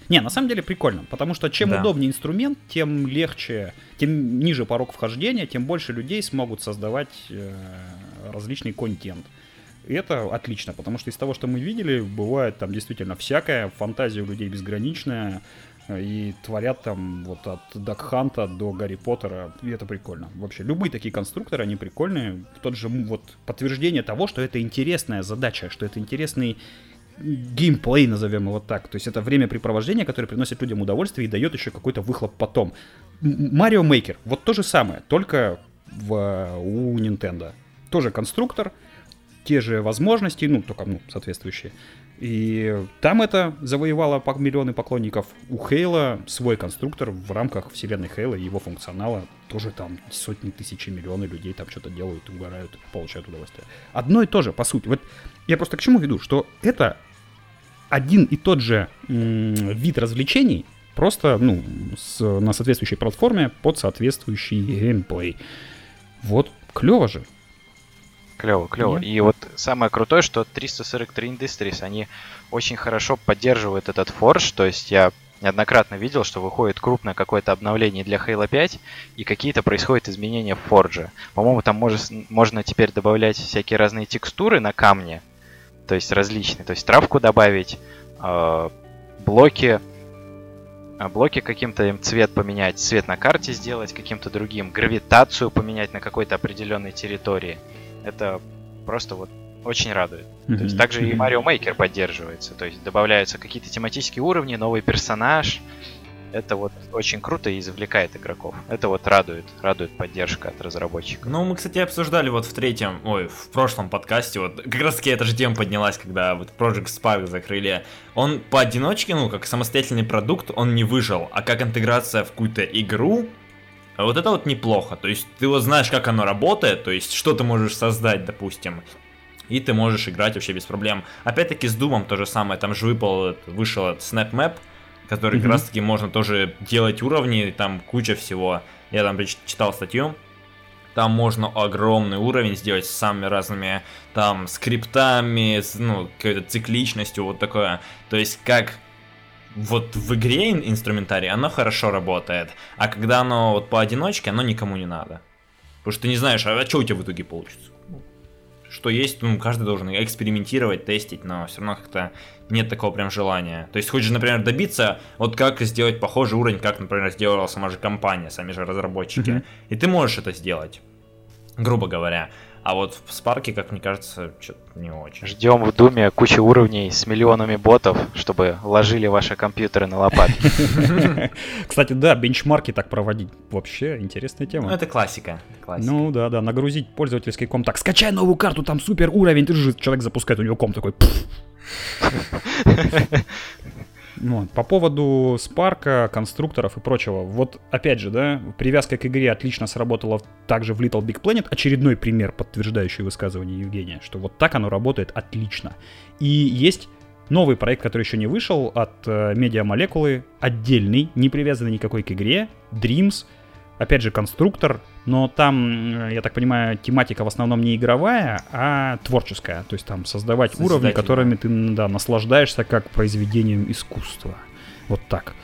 [SPEAKER 3] Не, на самом деле прикольно, потому что чем
[SPEAKER 1] Да.
[SPEAKER 3] удобнее инструмент, тем легче, тем ниже порог вхождения, тем больше людей смогут создавать э, различный контент. И это отлично, потому что из того, что мы видели, бывает там действительно всякое, фантазия у людей безграничная, э, и творят там вот от Дакханта до Гарри Поттера, и это прикольно. Вообще, любые такие конструкторы, они прикольные. Тот же вот подтверждение того, что это интересная задача, что это интересный геймплей, назовем его так. То есть это времяпрепровождение, которое приносит людям удовольствие и дает еще какой-то выхлоп потом. Марио Мейкер, вот то же самое, только в, у Nintendo. Тоже конструктор, те же возможности, ну, только, ну, соответствующие. И там это завоевало миллионы поклонников. У Хейла свой конструктор в рамках вселенной Хейла и его функционала тоже там сотни тысяч и миллионы людей там что-то делают, угорают, получают удовольствие. Одно и то же, по сути. Вот я просто к чему веду, что это один и тот же вид развлечений, просто ну, с- на соответствующей платформе под соответствующий геймплей. Вот, клево же.
[SPEAKER 2] Клево, клево. И вот самое крутое, что 343 Industries, они очень хорошо поддерживают этот форж, то есть я неоднократно видел, что выходит крупное какое-то обновление для Halo 5, и какие-то происходят изменения в Forge. По-моему, там может, можно теперь добавлять всякие разные текстуры на камне, то есть различные, то есть травку добавить, э, блоки, э, блоки каким-то им цвет поменять, цвет на карте сделать каким-то другим, гравитацию поменять на какой-то определенной территории. Это просто вот очень радует. Mm-hmm. То есть также и Mario Maker поддерживается. То есть добавляются какие-то тематические уровни, новый персонаж. Это вот очень круто и извлекает игроков. Это вот радует, радует поддержка от разработчиков.
[SPEAKER 1] Ну, мы, кстати, обсуждали вот в третьем, ой, в прошлом подкасте, вот как раз таки эта же тема поднялась, когда вот Project Spark закрыли. Он поодиночке, ну, как самостоятельный продукт, он не выжил, а как интеграция в какую-то игру, вот это вот неплохо. То есть ты вот знаешь, как оно работает, то есть что ты можешь создать, допустим и ты можешь играть вообще без проблем. Опять-таки с Думом то же самое, там же выпал, вышел Snap Map, который mm-hmm. как раз таки можно тоже делать уровни, там куча всего. Я там читал статью, там можно огромный уровень сделать с самыми разными там скриптами, с, ну, какой-то цикличностью, вот такое. То есть как вот в игре инструментарий, оно хорошо работает, а когда оно вот поодиночке, оно никому не надо. Потому что ты не знаешь, а, а что у тебя в итоге получится что есть, ну, каждый должен экспериментировать, тестить, но все равно как-то нет такого прям желания. То есть хочешь, например, добиться, вот как сделать похожий уровень, как, например, сделала сама же компания, сами же разработчики. Mm-hmm. И ты можешь это сделать, грубо говоря. А вот в Спарке, как мне кажется, что-то не очень.
[SPEAKER 2] Ждем в Думе кучу уровней с миллионами ботов, чтобы ложили ваши компьютеры на лопатки. [laughs]
[SPEAKER 3] Кстати, да, бенчмарки так проводить. Вообще интересная тема.
[SPEAKER 1] Ну, это классика.
[SPEAKER 3] Ну, да, да, нагрузить пользовательский ком. Так, скачай новую карту, там супер уровень. Ты же человек запускает, у него ком такой. [laughs] Вот. По поводу спарка, конструкторов и прочего. Вот опять же, да, привязка к игре отлично сработала также в Little Big Planet. Очередной пример, подтверждающий высказывание Евгения, что вот так оно работает отлично. И есть новый проект, который еще не вышел от э, Media Molecule, отдельный, не привязанный никакой к игре, Dreams — опять же, конструктор, но там, я так понимаю, тематика в основном не игровая, а творческая. То есть там создавать уровни, которыми ты да, наслаждаешься как произведением искусства. Вот так.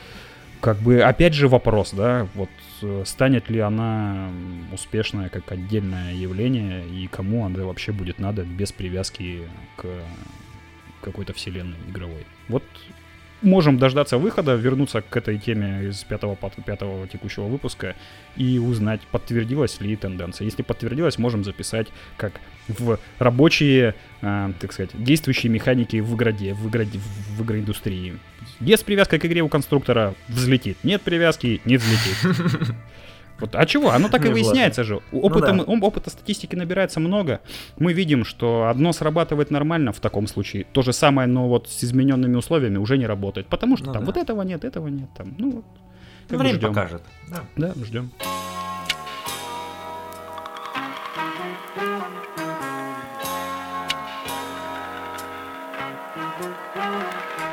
[SPEAKER 3] Как бы, опять же, вопрос, да, вот э, станет ли она успешная как отдельное явление и кому она вообще будет надо без привязки к какой-то вселенной игровой. Вот можем дождаться выхода, вернуться к этой теме из пятого, пятого текущего выпуска и узнать, подтвердилась ли тенденция. Если подтвердилась, можем записать как в рабочие, э, так сказать, действующие механики в игроде, в, игроде, в игроиндустрии. Есть привязка к игре у конструктора, взлетит. Нет привязки, не взлетит. [laughs] Вот, а чего? Оно так и выясняется же. Опыта, ну, да. опыта статистики набирается много. Мы видим, что одно срабатывает нормально в таком случае. То же самое, но вот с измененными условиями уже не работает. Потому что ну, там да. вот этого нет, этого нет. Там, ну, вот,
[SPEAKER 1] как Время ждем. покажет.
[SPEAKER 3] Да, да ждем.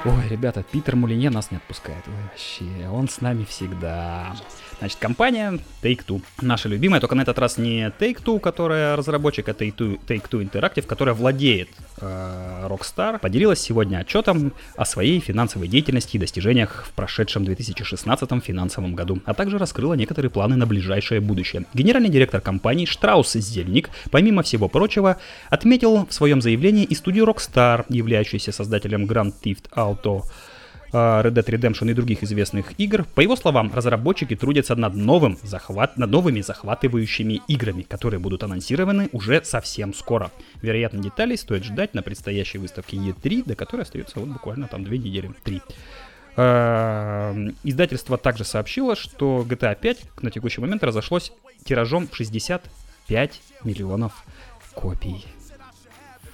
[SPEAKER 3] Ой, ребята, Питер Мулинье нас не отпускает. Ой, вообще, он с нами всегда. Значит, компания Take-Two. Наша любимая, только на этот раз не Take-Two, которая разработчик, а Take-Two, Interactive, которая владеет э, Rockstar, поделилась сегодня отчетом о своей финансовой деятельности и достижениях в прошедшем 2016 финансовом году, а также раскрыла некоторые планы на ближайшее будущее. Генеральный директор компании Штраус Зельник, помимо всего прочего, отметил в своем заявлении и студию Rockstar, являющуюся создателем Grand Theft Auto Red Dead Redemption и других известных игр. По его словам, разработчики трудятся над, новым захват, над новыми захватывающими играми, которые будут анонсированы уже совсем скоро. Вероятно, деталей стоит ждать на предстоящей выставке E3, до которой остается вот буквально там две недели, три. А, издательство также сообщило, что GTA 5 на текущий момент разошлось тиражом в 65 миллионов копий.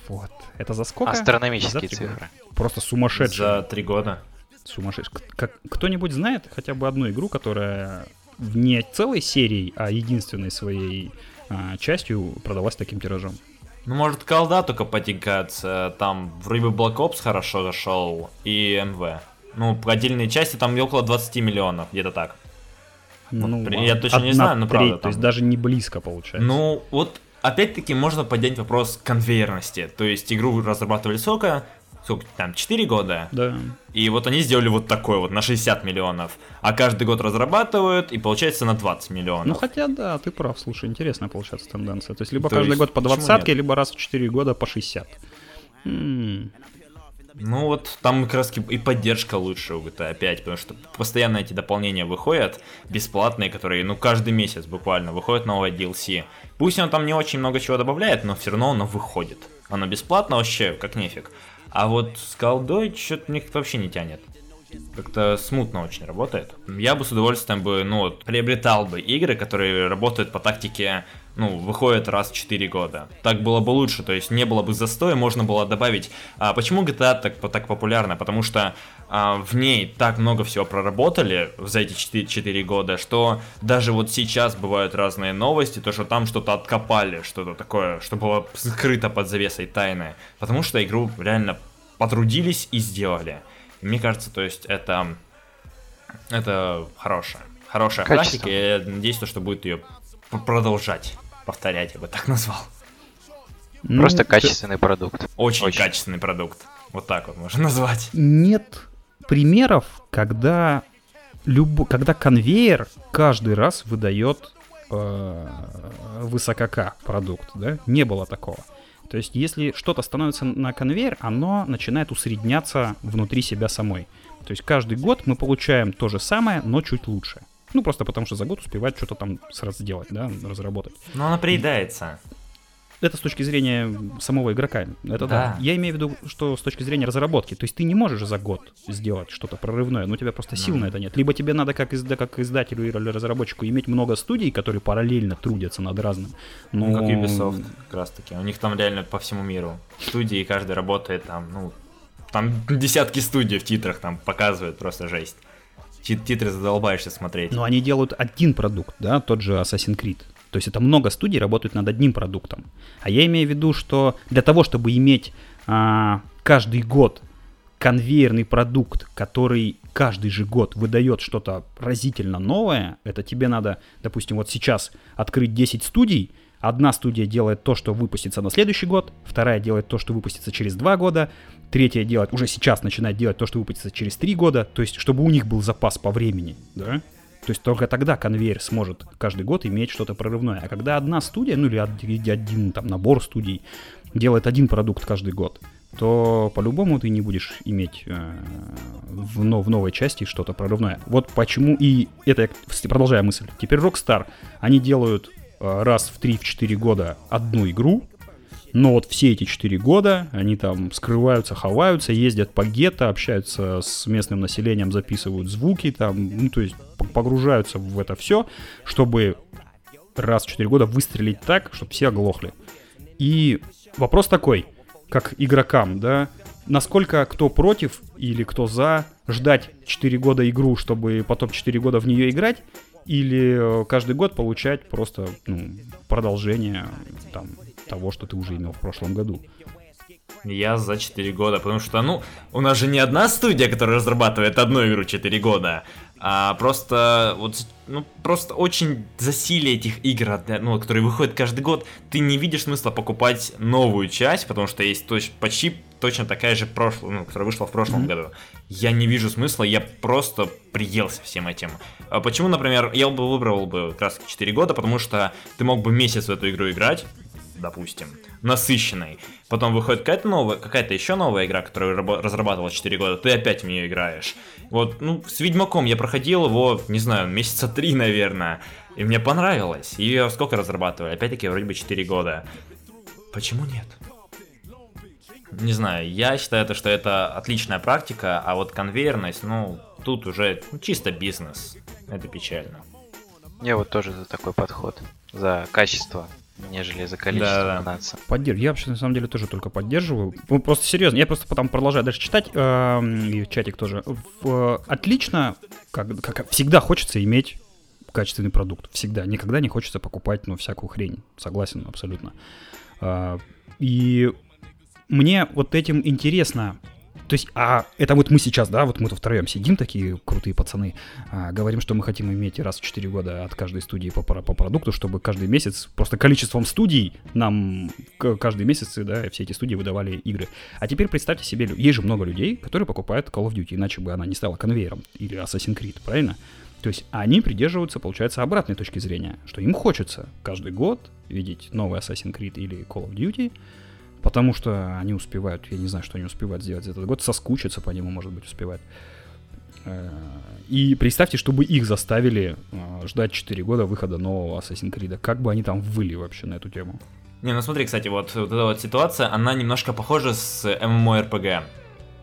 [SPEAKER 3] Вот. Это за сколько?
[SPEAKER 2] Астрономические цифры.
[SPEAKER 3] Просто сумасшедшие.
[SPEAKER 1] За три года
[SPEAKER 3] сумасшедший. Как, кто-нибудь знает хотя бы одну игру, которая не целой серией, а единственной своей а, частью продалась таким тиражом?
[SPEAKER 1] Ну, может, колда только потягаться. Там вроде бы Black Ops хорошо зашел и МВ. Ну, по отдельной части там около 20 миллионов, где-то так.
[SPEAKER 3] Ну, вот, я точно не знаю, но правда. Там... То есть даже не близко получается.
[SPEAKER 1] Ну, вот опять-таки можно поднять вопрос конвейерности. То есть игру разрабатывали сколько? Сколько там, 4 года?
[SPEAKER 3] Да.
[SPEAKER 1] И вот они сделали вот такой вот, на 60 миллионов. А каждый год разрабатывают, и получается на 20 миллионов.
[SPEAKER 3] Ну хотя да, ты прав, слушай, интересная получается тенденция. То есть либо
[SPEAKER 1] То
[SPEAKER 3] каждый
[SPEAKER 1] есть,
[SPEAKER 3] год по
[SPEAKER 1] почему
[SPEAKER 3] двадцатке,
[SPEAKER 1] нет?
[SPEAKER 3] либо раз в 4 года по 60. М,
[SPEAKER 1] Ну вот там как раз и поддержка лучше у GTA 5, потому что постоянно эти дополнения выходят, бесплатные, которые, ну, каждый месяц буквально выходит новое DLC. Пусть он там не очень много чего добавляет, но все равно оно выходит. Оно бесплатно вообще, как нефиг. А вот с колдой что-то мне вообще не тянет. Как-то смутно очень работает. Я бы с удовольствием бы, ну, вот, приобретал бы игры, которые работают по тактике, ну, выходят раз в 4 года. Так было бы лучше, то есть не было бы застоя, можно было добавить. А почему GTA так, так популярна? Потому что а, в ней так много всего проработали за эти 4, 4 года, что даже вот сейчас бывают разные новости, то, что там что-то откопали, что-то такое, что было скрыто под завесой тайны. Потому что игру реально потрудились и сделали. Мне кажется, то есть это, это хорошая, хорошая
[SPEAKER 2] Качество.
[SPEAKER 1] практика, и я надеюсь, то, что будет ее продолжать повторять, я бы так назвал.
[SPEAKER 3] ну,
[SPEAKER 2] Просто
[SPEAKER 3] т-
[SPEAKER 2] качественный продукт.
[SPEAKER 1] Очень,
[SPEAKER 2] Очень.
[SPEAKER 1] качественный продукт. Вот так вот можно назвать.
[SPEAKER 3] Нет примеров, когда, любо- когда конвейер каждый раз выдает э, высокока продукт, да? Не было такого. То есть, если что-то становится на конвейер, оно начинает усредняться внутри себя самой. То есть, каждый год мы получаем то же самое, но чуть лучше. Ну, просто потому что за год успевает что-то там сразу сделать, да, разработать.
[SPEAKER 1] Но она приедается.
[SPEAKER 3] Это с точки зрения самого игрока. Это да.
[SPEAKER 1] Да.
[SPEAKER 3] Я имею в виду, что с точки зрения разработки. То есть ты не можешь за год сделать что-то прорывное, но у тебя просто сил на это нет. Либо тебе надо как, изда- как издателю или разработчику иметь много студий, которые параллельно трудятся над разным. Ну,
[SPEAKER 1] Ну, как Ubisoft, как раз таки. У них там реально по всему миру студии, и каждый работает там, ну, там [laughs] десятки студий в титрах там показывают, просто жесть. Ти- Титры задолбаешься смотреть.
[SPEAKER 3] Но они делают один продукт, да, тот же Assassin's Creed. То есть это много студий работают над одним продуктом. А я имею в виду, что для того, чтобы иметь а, каждый год конвейерный продукт, который каждый же год выдает что-то разительно новое, это тебе надо, допустим, вот сейчас открыть 10 студий, одна студия делает то, что выпустится на следующий год, вторая делает то, что выпустится через 2 года, третья делает, уже сейчас начинает делать то, что выпустится через 3 года, то есть чтобы у них был запас по времени, да? То есть только тогда конвейер сможет каждый год иметь что-то прорывное. А когда одна студия, ну или од- или один там набор студий делает один продукт каждый год, то по-любому ты не будешь иметь э, в, но- в новой части что-то прорывное. Вот почему и это я продолжая мысль. Теперь Rockstar, они делают э, раз в 3-4 года одну игру, но вот все эти 4 года они там скрываются, ховаются, ездят по гетто, общаются с местным населением, записывают звуки там, ну то есть погружаются в это все, чтобы раз в 4 года выстрелить так, чтобы все оглохли. И вопрос такой, как игрокам, да, насколько кто против или кто за ждать 4 года игру, чтобы потом 4 года в нее играть, или э, каждый год получать просто ну, продолжение там, того, что ты уже имел в прошлом году.
[SPEAKER 1] Я за 4 года, потому что, ну, у нас же не одна студия, которая разрабатывает одну игру 4 года, а просто, вот, ну, просто очень засилие этих игр, ну, которые выходят каждый год, ты не видишь смысла покупать новую часть, потому что есть точ- почти точно такая же прошлая, ну, которая вышла в прошлом
[SPEAKER 3] Мгм.
[SPEAKER 1] году. Я не вижу смысла, я просто приелся всем этим. А почему, например, я бы выбрал бы как раз 4 года, потому что ты мог бы месяц в эту игру играть, допустим, насыщенной. Потом выходит какая-то новая, какая-то еще новая игра, которую разрабатывала 4 года, ты опять в нее играешь. Вот, ну, с Ведьмаком я проходил его, не знаю, месяца 3, наверное, и мне понравилось. Ее сколько разрабатывали? Опять-таки, вроде бы 4 года. Почему нет? Не знаю, я считаю, это, что это отличная практика, а вот конвейерность, ну, тут уже ну, чисто бизнес. Это печально.
[SPEAKER 2] Я вот тоже за такой подход. За качество, нежели за количество
[SPEAKER 1] Да-да.
[SPEAKER 2] гнаться.
[SPEAKER 3] Поддерж... Я вообще на самом деле тоже только поддерживаю. Ну, просто серьезно, я просто потом продолжаю дальше читать, эм, и чатик тоже. В- э, отлично, как, как всегда хочется иметь качественный продукт. Всегда. Никогда не хочется покупать, ну, всякую хрень. Согласен абсолютно. А, и мне вот этим интересно То есть, а это вот мы сейчас, да, вот мы-то втроем сидим, такие крутые пацаны, а, говорим, что мы хотим иметь раз в 4 года от каждой студии по, по продукту, чтобы каждый месяц, просто количеством студий нам каждый месяц, да, все эти студии выдавали игры. А теперь представьте себе, есть же много людей, которые покупают Call of Duty, иначе бы она не стала конвейером, или Assassin's Creed, правильно? То есть они придерживаются, получается, обратной точки зрения, что им хочется каждый год видеть новый Assassin's Creed или Call of Duty, потому что они успевают, я не знаю, что они успевают сделать за этот год, соскучиться по нему, может быть, успевают. Э, и представьте, чтобы их заставили э, ждать 4 года выхода нового Assassin's Creed. Как бы они там выли вообще на эту тему?
[SPEAKER 1] Не, ну смотри, кстати, вот, вот эта вот ситуация, она немножко похожа с MMORPG.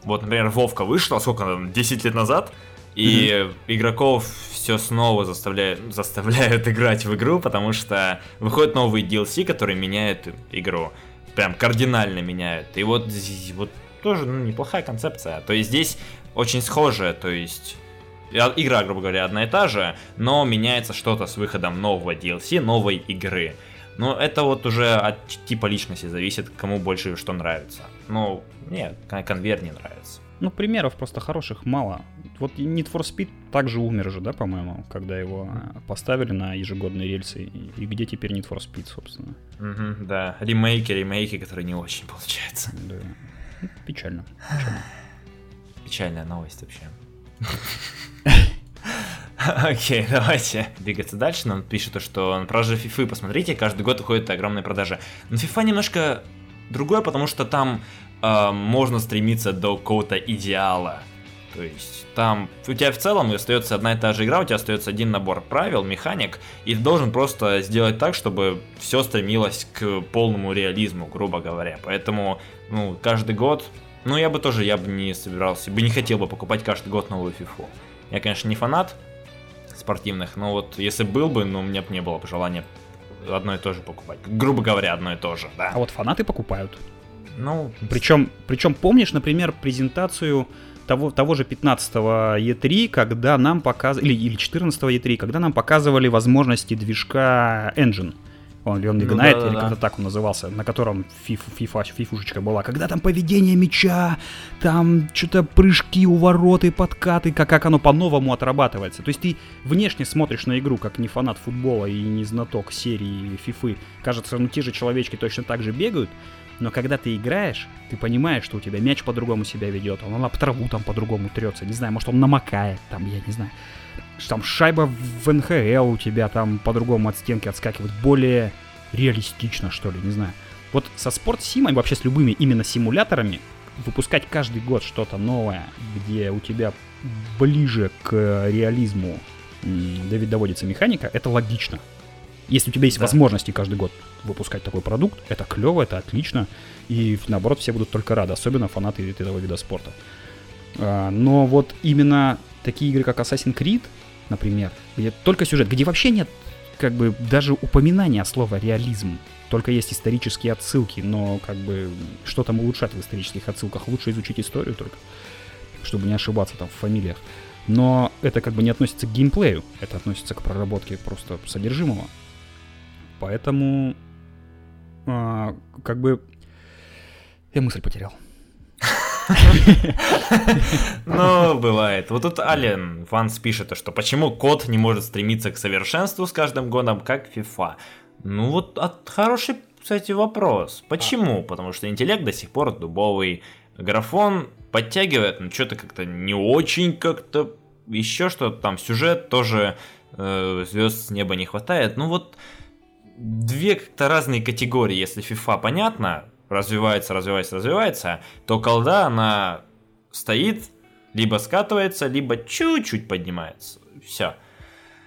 [SPEAKER 1] Вот, например, Вовка вышла, сколько там, 10 лет назад, и mm-hmm. игроков все снова заставляют, заставляют [laughs] играть в игру, потому что выходит новый DLC, который меняет игру прям кардинально меняют. И вот, вот тоже ну, неплохая концепция. То есть здесь очень схожая, то есть игра, грубо говоря, одна и та же, но меняется что-то с выходом нового DLC, новой игры. Но это вот уже от типа личности зависит, кому больше что нравится. Ну, мне конвейер не нравится.
[SPEAKER 3] Ну, примеров просто хороших мало. Вот Need for Speed также умер же, да, по-моему, когда его э, поставили на ежегодные рельсы. И где теперь Need for Speed, собственно?
[SPEAKER 1] Угу, да, ремейки, ремейки, которые не очень получаются. Да.
[SPEAKER 3] Ну, печально. Печально. [sighs]
[SPEAKER 1] Печальная новость вообще. [laughs] Окей, давайте двигаться дальше. Нам пишут, что на продаже FIFA, посмотрите, каждый год уходит огромная продажа. Но FIFA немножко другое, потому что там э, можно стремиться до какого-то идеала. То есть там у тебя в целом остается одна и та же игра, у тебя остается один набор правил, механик, и ты должен просто сделать так, чтобы все стремилось к полному реализму, грубо говоря. Поэтому, ну, каждый год, ну, я бы тоже, я бы не собирался, бы не хотел бы покупать каждый год новую FIFA. Я, конечно, не фанат спортивных, но вот если был бы, ну, у меня бы не было бы желания одно и то же покупать. Грубо говоря, одно и то же, да.
[SPEAKER 3] А вот фанаты покупают.
[SPEAKER 1] Ну,
[SPEAKER 3] причем, причем помнишь, например, презентацию того, того же 15 E3, когда нам показывали, или, или 14 E3, когда нам показывали возможности движка Engine. Он, или он Ignite, ну, да, или да, как-то так он назывался, на котором фиф, фифа, фифушечка была. Когда там поведение мяча, там что-то прыжки, увороты, подкаты, как, как оно по-новому отрабатывается. То есть ты внешне смотришь на игру, как не фанат футбола и не знаток серии фифы. Кажется, ну те же человечки точно так же бегают, но когда ты играешь, ты понимаешь, что у тебя мяч по-другому себя ведет, он об траву там по-другому трется, не знаю, может он намокает, там, я не знаю. Там шайба в НХЛ у тебя там по-другому от стенки отскакивает, более реалистично, что ли, не знаю. Вот со спортсимой, вообще с любыми именно симуляторами, выпускать каждый год что-то новое, где у тебя ближе к реализму доводится механика, это логично. Если у тебя есть да. возможности каждый год выпускать такой продукт, это клево, это отлично, и наоборот все будут только рады, особенно фанаты этого вида спорта. А, но вот именно такие игры, как Assassin's Creed, например, где только сюжет, где вообще нет как бы даже упоминания слова реализм, только есть исторические отсылки, но как бы что там улучшать в исторических отсылках? Лучше изучить историю только, чтобы не ошибаться там в фамилиях. Но это как бы не относится к геймплею, это относится к проработке просто содержимого. Поэтому, а, как бы, я мысль потерял.
[SPEAKER 1] Ну, бывает. Вот тут Ален Ванс пишет, что почему код не может стремиться к совершенству с каждым годом, как FIFA. Ну вот от хороший, кстати, вопрос. Почему? Потому что интеллект до сих пор дубовый. Графон подтягивает, но что-то как-то не очень как-то еще что-то там, сюжет тоже э, звезд с неба не хватает. Ну вот две как-то разные категории. Если FIFA, понятно, развивается, развивается, развивается, то колда, она стоит, либо скатывается, либо чуть-чуть поднимается. Все.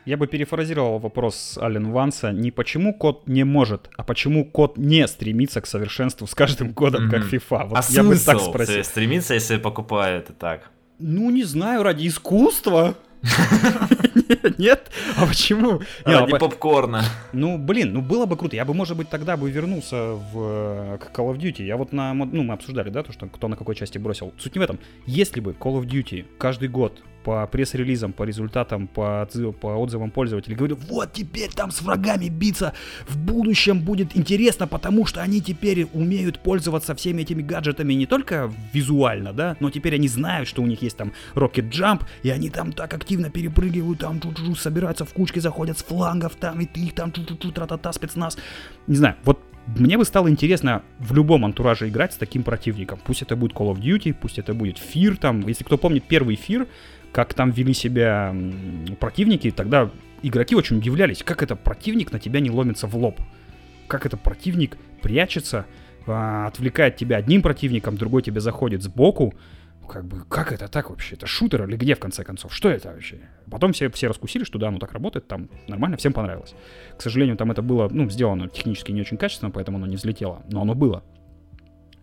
[SPEAKER 3] Я бы перефразировал вопрос Ален Ванса не почему код не может, а почему код не стремится к совершенству с каждым годом, mm-hmm. как FIFA.
[SPEAKER 1] Вот а я бы так спросил. стремиться, если покупаю это так?
[SPEAKER 3] Ну, не знаю, ради искусства. [laughs] [laughs] Нет? А почему?
[SPEAKER 1] Ради попкорна.
[SPEAKER 3] Ну, блин, ну было бы круто. Я бы, может быть, тогда бы вернулся в к Call of Duty. Я вот на... Ну, мы обсуждали, да, то, что кто на какой части бросил. Суть не в этом. Если бы Call of Duty каждый год по пресс-релизам, по результатам, по, отзыв, по отзывам пользователей, говорю, вот теперь там с врагами биться в будущем будет интересно, потому что они теперь умеют пользоваться всеми этими гаджетами не только визуально, да, но теперь они знают, что у них есть там Rocket Jump, и они там так активно перепрыгивают, там чу -чу собираются в кучки, заходят с флангов, там, и ты их там чу-чу-чу, тра-та-та, спецназ. Не знаю, вот мне бы стало интересно в любом антураже играть с таким противником. Пусть это будет Call of Duty, пусть это будет Фир, там, если кто помнит первый Фир, как там вели себя противники, тогда игроки очень удивлялись, как это противник на тебя не ломится в лоб. Как это противник прячется, а, отвлекает тебя одним противником, другой тебе заходит сбоку. Как бы, как это так вообще? Это шутер или где, в конце концов? Что это вообще? Потом все, все раскусили, что да, ну так работает, там нормально, всем понравилось. К сожалению, там это было, ну, сделано технически не очень качественно, поэтому оно не взлетело, но оно было.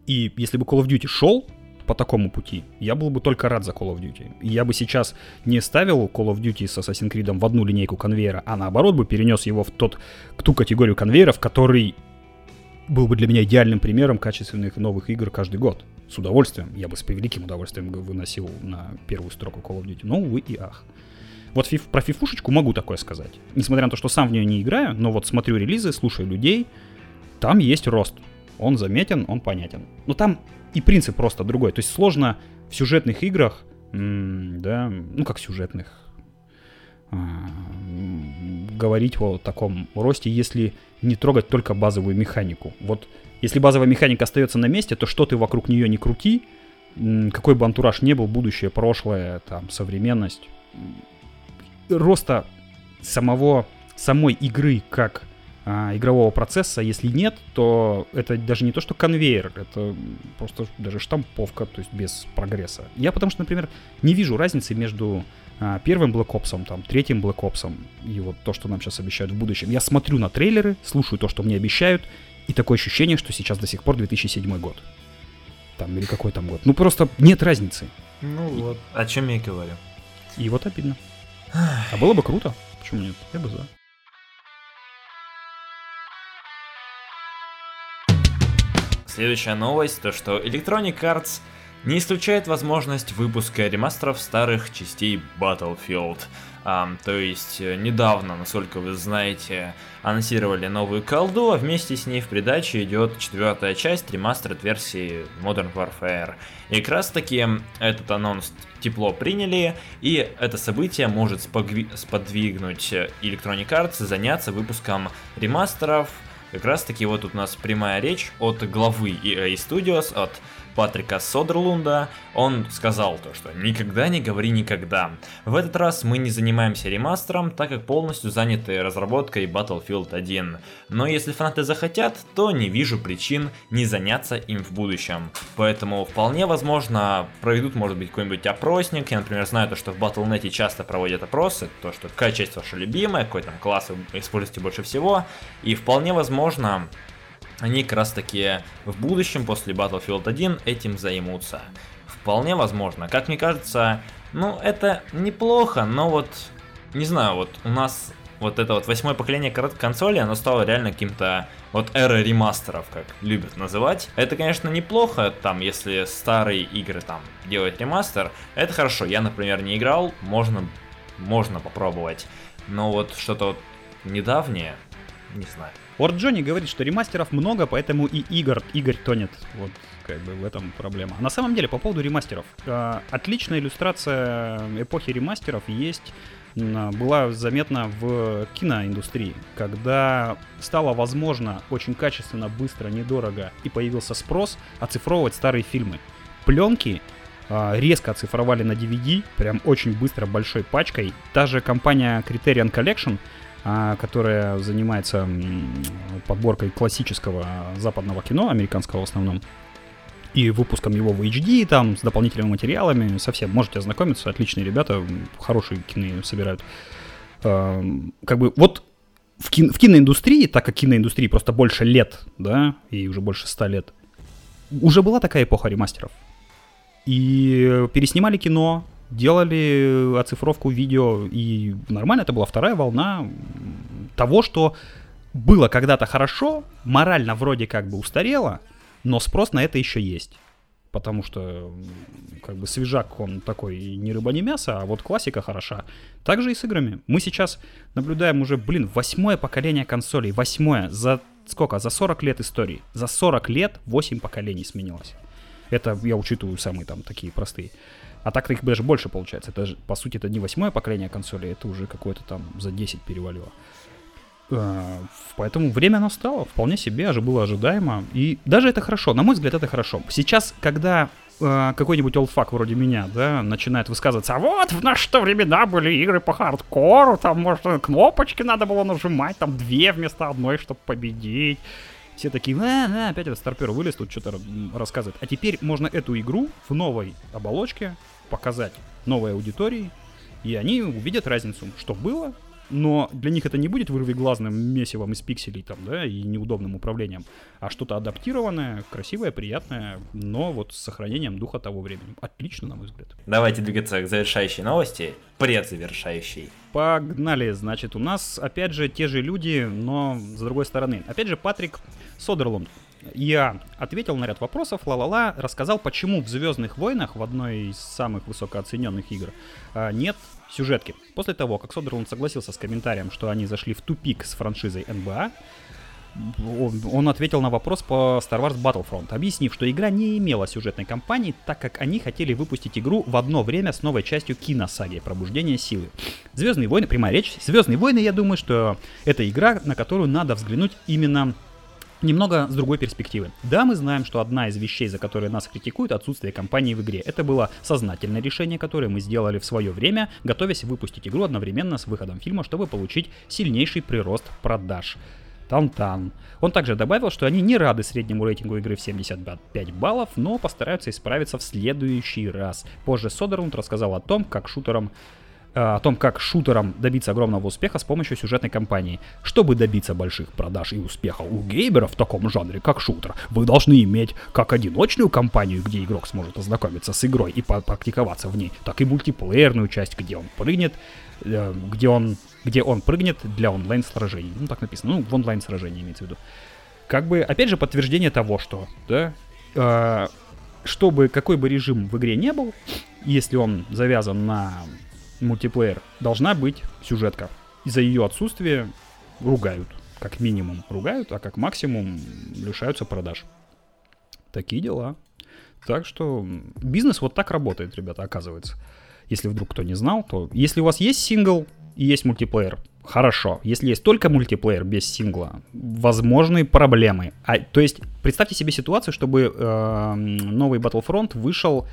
[SPEAKER 3] И если бы Call of Duty шел по такому пути, я был бы только рад за Call of Duty. Я бы сейчас не ставил Call of Duty с Assassin's Creed в одну линейку конвейера, а наоборот бы перенес его в тот, ту категорию конвейеров, который был бы для меня идеальным примером качественных новых игр каждый год. С удовольствием. Я бы с превеликим удовольствием выносил на первую строку Call of Duty. Но, увы и ах. Вот фиф, про фифушечку могу такое сказать. Несмотря на то, что сам в нее не играю, но вот смотрю релизы, слушаю людей, там есть рост. Он заметен, он понятен. Но там и принцип просто другой. То есть сложно в сюжетных играх, да, ну как сюжетных, а, говорить о таком росте, если не трогать только базовую механику. Вот если базовая механика остается на месте, то что ты вокруг нее не крути, какой бы антураж не был, будущее, прошлое, там, современность, роста самого, самой игры как а, игрового процесса, если нет, то это даже не то, что конвейер, это просто даже штамповка, то есть без прогресса. Я потому что, например, не вижу разницы между а, первым Black Ops, там, третьим Black Ops и вот то, что нам сейчас обещают в будущем. Я смотрю на трейлеры, слушаю то, что мне обещают, и такое ощущение, что сейчас до сих пор 2007 год. Там, или какой там год. Ну, просто нет разницы.
[SPEAKER 1] Ну и... вот, о чем я и говорю.
[SPEAKER 3] И вот обидно. А было бы круто. Почему нет? Я бы за.
[SPEAKER 1] Следующая новость, то что Electronic Arts не исключает возможность выпуска ремастеров старых частей Battlefield. Um, то есть э, недавно, насколько вы знаете, анонсировали новую колду, а вместе с ней в придаче идет четвертая часть ремастерд версии Modern Warfare. И как раз таки этот анонс тепло приняли, и это событие может сподвигнуть Electronic Arts заняться выпуском ремастеров, как раз таки вот тут у нас прямая речь от главы EA Studios, от Патрика Содерлунда, он сказал то, что «никогда не говори никогда». В этот раз мы не занимаемся ремастером, так как полностью заняты разработкой Battlefield 1. Но если фанаты захотят, то не вижу причин не заняться им в будущем. Поэтому вполне возможно проведут, может быть, какой-нибудь опросник. Я, например, знаю то, что в Battle.net часто проводят опросы, то, что какая часть ваша любимая, какой там класс вы используете больше всего. И вполне возможно, они как раз таки в будущем, после Battlefield 1, этим займутся. Вполне возможно. Как мне кажется, ну, это неплохо, но вот, не знаю, вот у нас вот это вот восьмое поколение консоли, оно стало реально каким-то вот эрой ремастеров, как любят называть. Это, конечно, неплохо, там, если старые игры там делать ремастер, это хорошо. Я, например, не играл, можно, можно попробовать. Но вот что-то вот недавнее, не знаю.
[SPEAKER 3] Орд Джонни говорит, что ремастеров много, поэтому и Игорь, Игорь тонет. Вот как бы в этом проблема. А на самом деле, по поводу ремастеров. Э, отличная иллюстрация эпохи ремастеров есть была заметна в киноиндустрии, когда стало возможно очень качественно, быстро, недорого и появился спрос оцифровывать старые фильмы. Пленки э, резко оцифровали на DVD, прям очень быстро, большой пачкой. Та же компания Criterion Collection а, которая занимается подборкой классического западного кино, американского в основном, и выпуском его в HD, там, с дополнительными материалами, совсем можете ознакомиться, отличные ребята, хорошие кино собирают. А, как бы вот в, кин, в киноиндустрии, так как киноиндустрии просто больше лет, да, и уже больше ста лет, уже была такая эпоха ремастеров. И переснимали кино, делали оцифровку видео, и нормально, это была вторая волна того, что было когда-то хорошо, морально вроде как бы устарело, но спрос на это еще есть. потому что как бы свежак он такой не рыба, не мясо, а вот классика хороша. Также и с играми. Мы сейчас наблюдаем уже, блин, восьмое поколение консолей, восьмое, за сколько? За 40 лет истории. За 40 лет 8 поколений сменилось. Это я учитываю самые там такие простые. А так-то их даже больше получается. Это, по сути, это не восьмое поколение консолей, это уже какое-то там за 10 перевалило. А, поэтому время настало, вполне себе, аж было ожидаемо. И даже это хорошо, на мой взгляд, это хорошо. Сейчас, когда э, какой-нибудь олдфак вроде меня, да, начинает высказываться, а вот в наши времена были игры по хардкору, там, может, кнопочки надо было нажимать, там две вместо одной, чтобы победить. Все такие, а, а, опять этот старпер вылез, тут что-то рассказывает. А теперь можно эту игру в новой оболочке показать новой аудитории, и они увидят разницу, что было, но для них это не будет вырвиглазным месивом из пикселей там, да, и неудобным управлением, а что-то адаптированное, красивое, приятное, но вот с сохранением духа того времени. Отлично, на мой взгляд.
[SPEAKER 1] Давайте двигаться к завершающей новости, предзавершающей.
[SPEAKER 3] Погнали, значит, у нас опять же те же люди, но с другой стороны. Опять же, Патрик Содерлунд я ответил на ряд вопросов, ла-ла-ла, рассказал, почему в Звездных войнах, в одной из самых высокооцененных игр, а, нет сюжетки. После того, как Содерланд согласился с комментарием, что они зашли в тупик с франшизой НБА, он ответил на вопрос по Star Wars Battlefront, объяснив, что игра не имела сюжетной кампании, так как они хотели выпустить игру в одно время с новой частью киносаги «Пробуждение силы». Звездные войны, прямая речь, Звездные войны, я думаю, что это игра, на которую надо взглянуть именно Немного с другой перспективы. Да, мы знаем, что одна из вещей, за которые нас критикуют, отсутствие компании в игре. Это было сознательное решение, которое мы сделали в свое время, готовясь выпустить игру одновременно с выходом фильма, чтобы получить сильнейший прирост продаж. Тан-тан. Он также добавил, что они не рады среднему рейтингу игры в 75 баллов, но постараются исправиться в следующий раз. Позже Содерлунд рассказал о том, как шутерам о том, как шутерам добиться огромного успеха с помощью сюжетной кампании. Чтобы добиться больших продаж и успеха у геймеров в таком жанре, как шутер, вы должны иметь как одиночную кампанию, где игрок сможет ознакомиться с игрой и попрактиковаться в ней, так и мультиплеерную часть, где он прыгнет, э, где он, где он прыгнет для онлайн-сражений. Ну, так написано, ну, в онлайн-сражении имеется в виду. Как бы, опять же, подтверждение того, что, да, э, чтобы какой бы режим в игре не был, если он завязан на мультиплеер, должна быть сюжетка. Из-за ее отсутствия ругают. Как минимум ругают, а как максимум лишаются продаж. Такие дела. Так что бизнес вот так работает, ребята, оказывается. Если вдруг кто не знал, то если у вас есть сингл и есть мультиплеер, хорошо. Если есть только мультиплеер без сингла, возможны проблемы. А, то есть представьте себе ситуацию, чтобы э, новый Battlefront вышел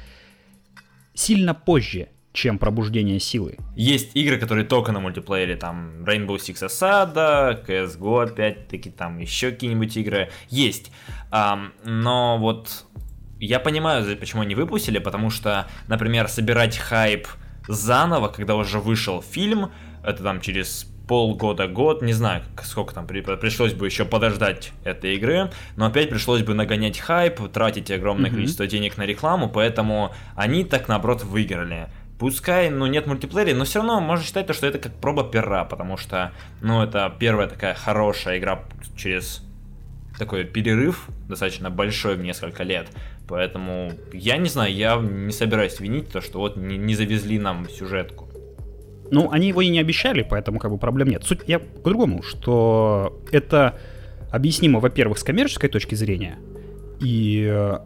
[SPEAKER 3] сильно позже, чем пробуждение силы.
[SPEAKER 1] Есть игры, которые только на мультиплеере, там Rainbow Six Asada, CSGO опять-таки, там еще какие-нибудь игры. Есть. Um, но вот я понимаю, почему они выпустили, потому что, например, собирать хайп заново, когда уже вышел фильм, это там через полгода-год, не знаю, сколько там при, пришлось бы еще подождать этой игры, но опять пришлось бы нагонять хайп, тратить огромное mm-hmm. количество денег на рекламу, поэтому они так наоборот выиграли. Пускай, ну, нет мультиплеера, но все равно можно считать, что это как проба пера, потому что, ну, это первая такая хорошая игра через такой перерыв, достаточно большой в несколько лет. Поэтому я не знаю, я не собираюсь винить то, что вот не, не завезли нам сюжетку.
[SPEAKER 3] Ну, они его и не обещали, поэтому как бы проблем нет. Суть я к другому, что это объяснимо, во-первых, с коммерческой точки зрения, и э,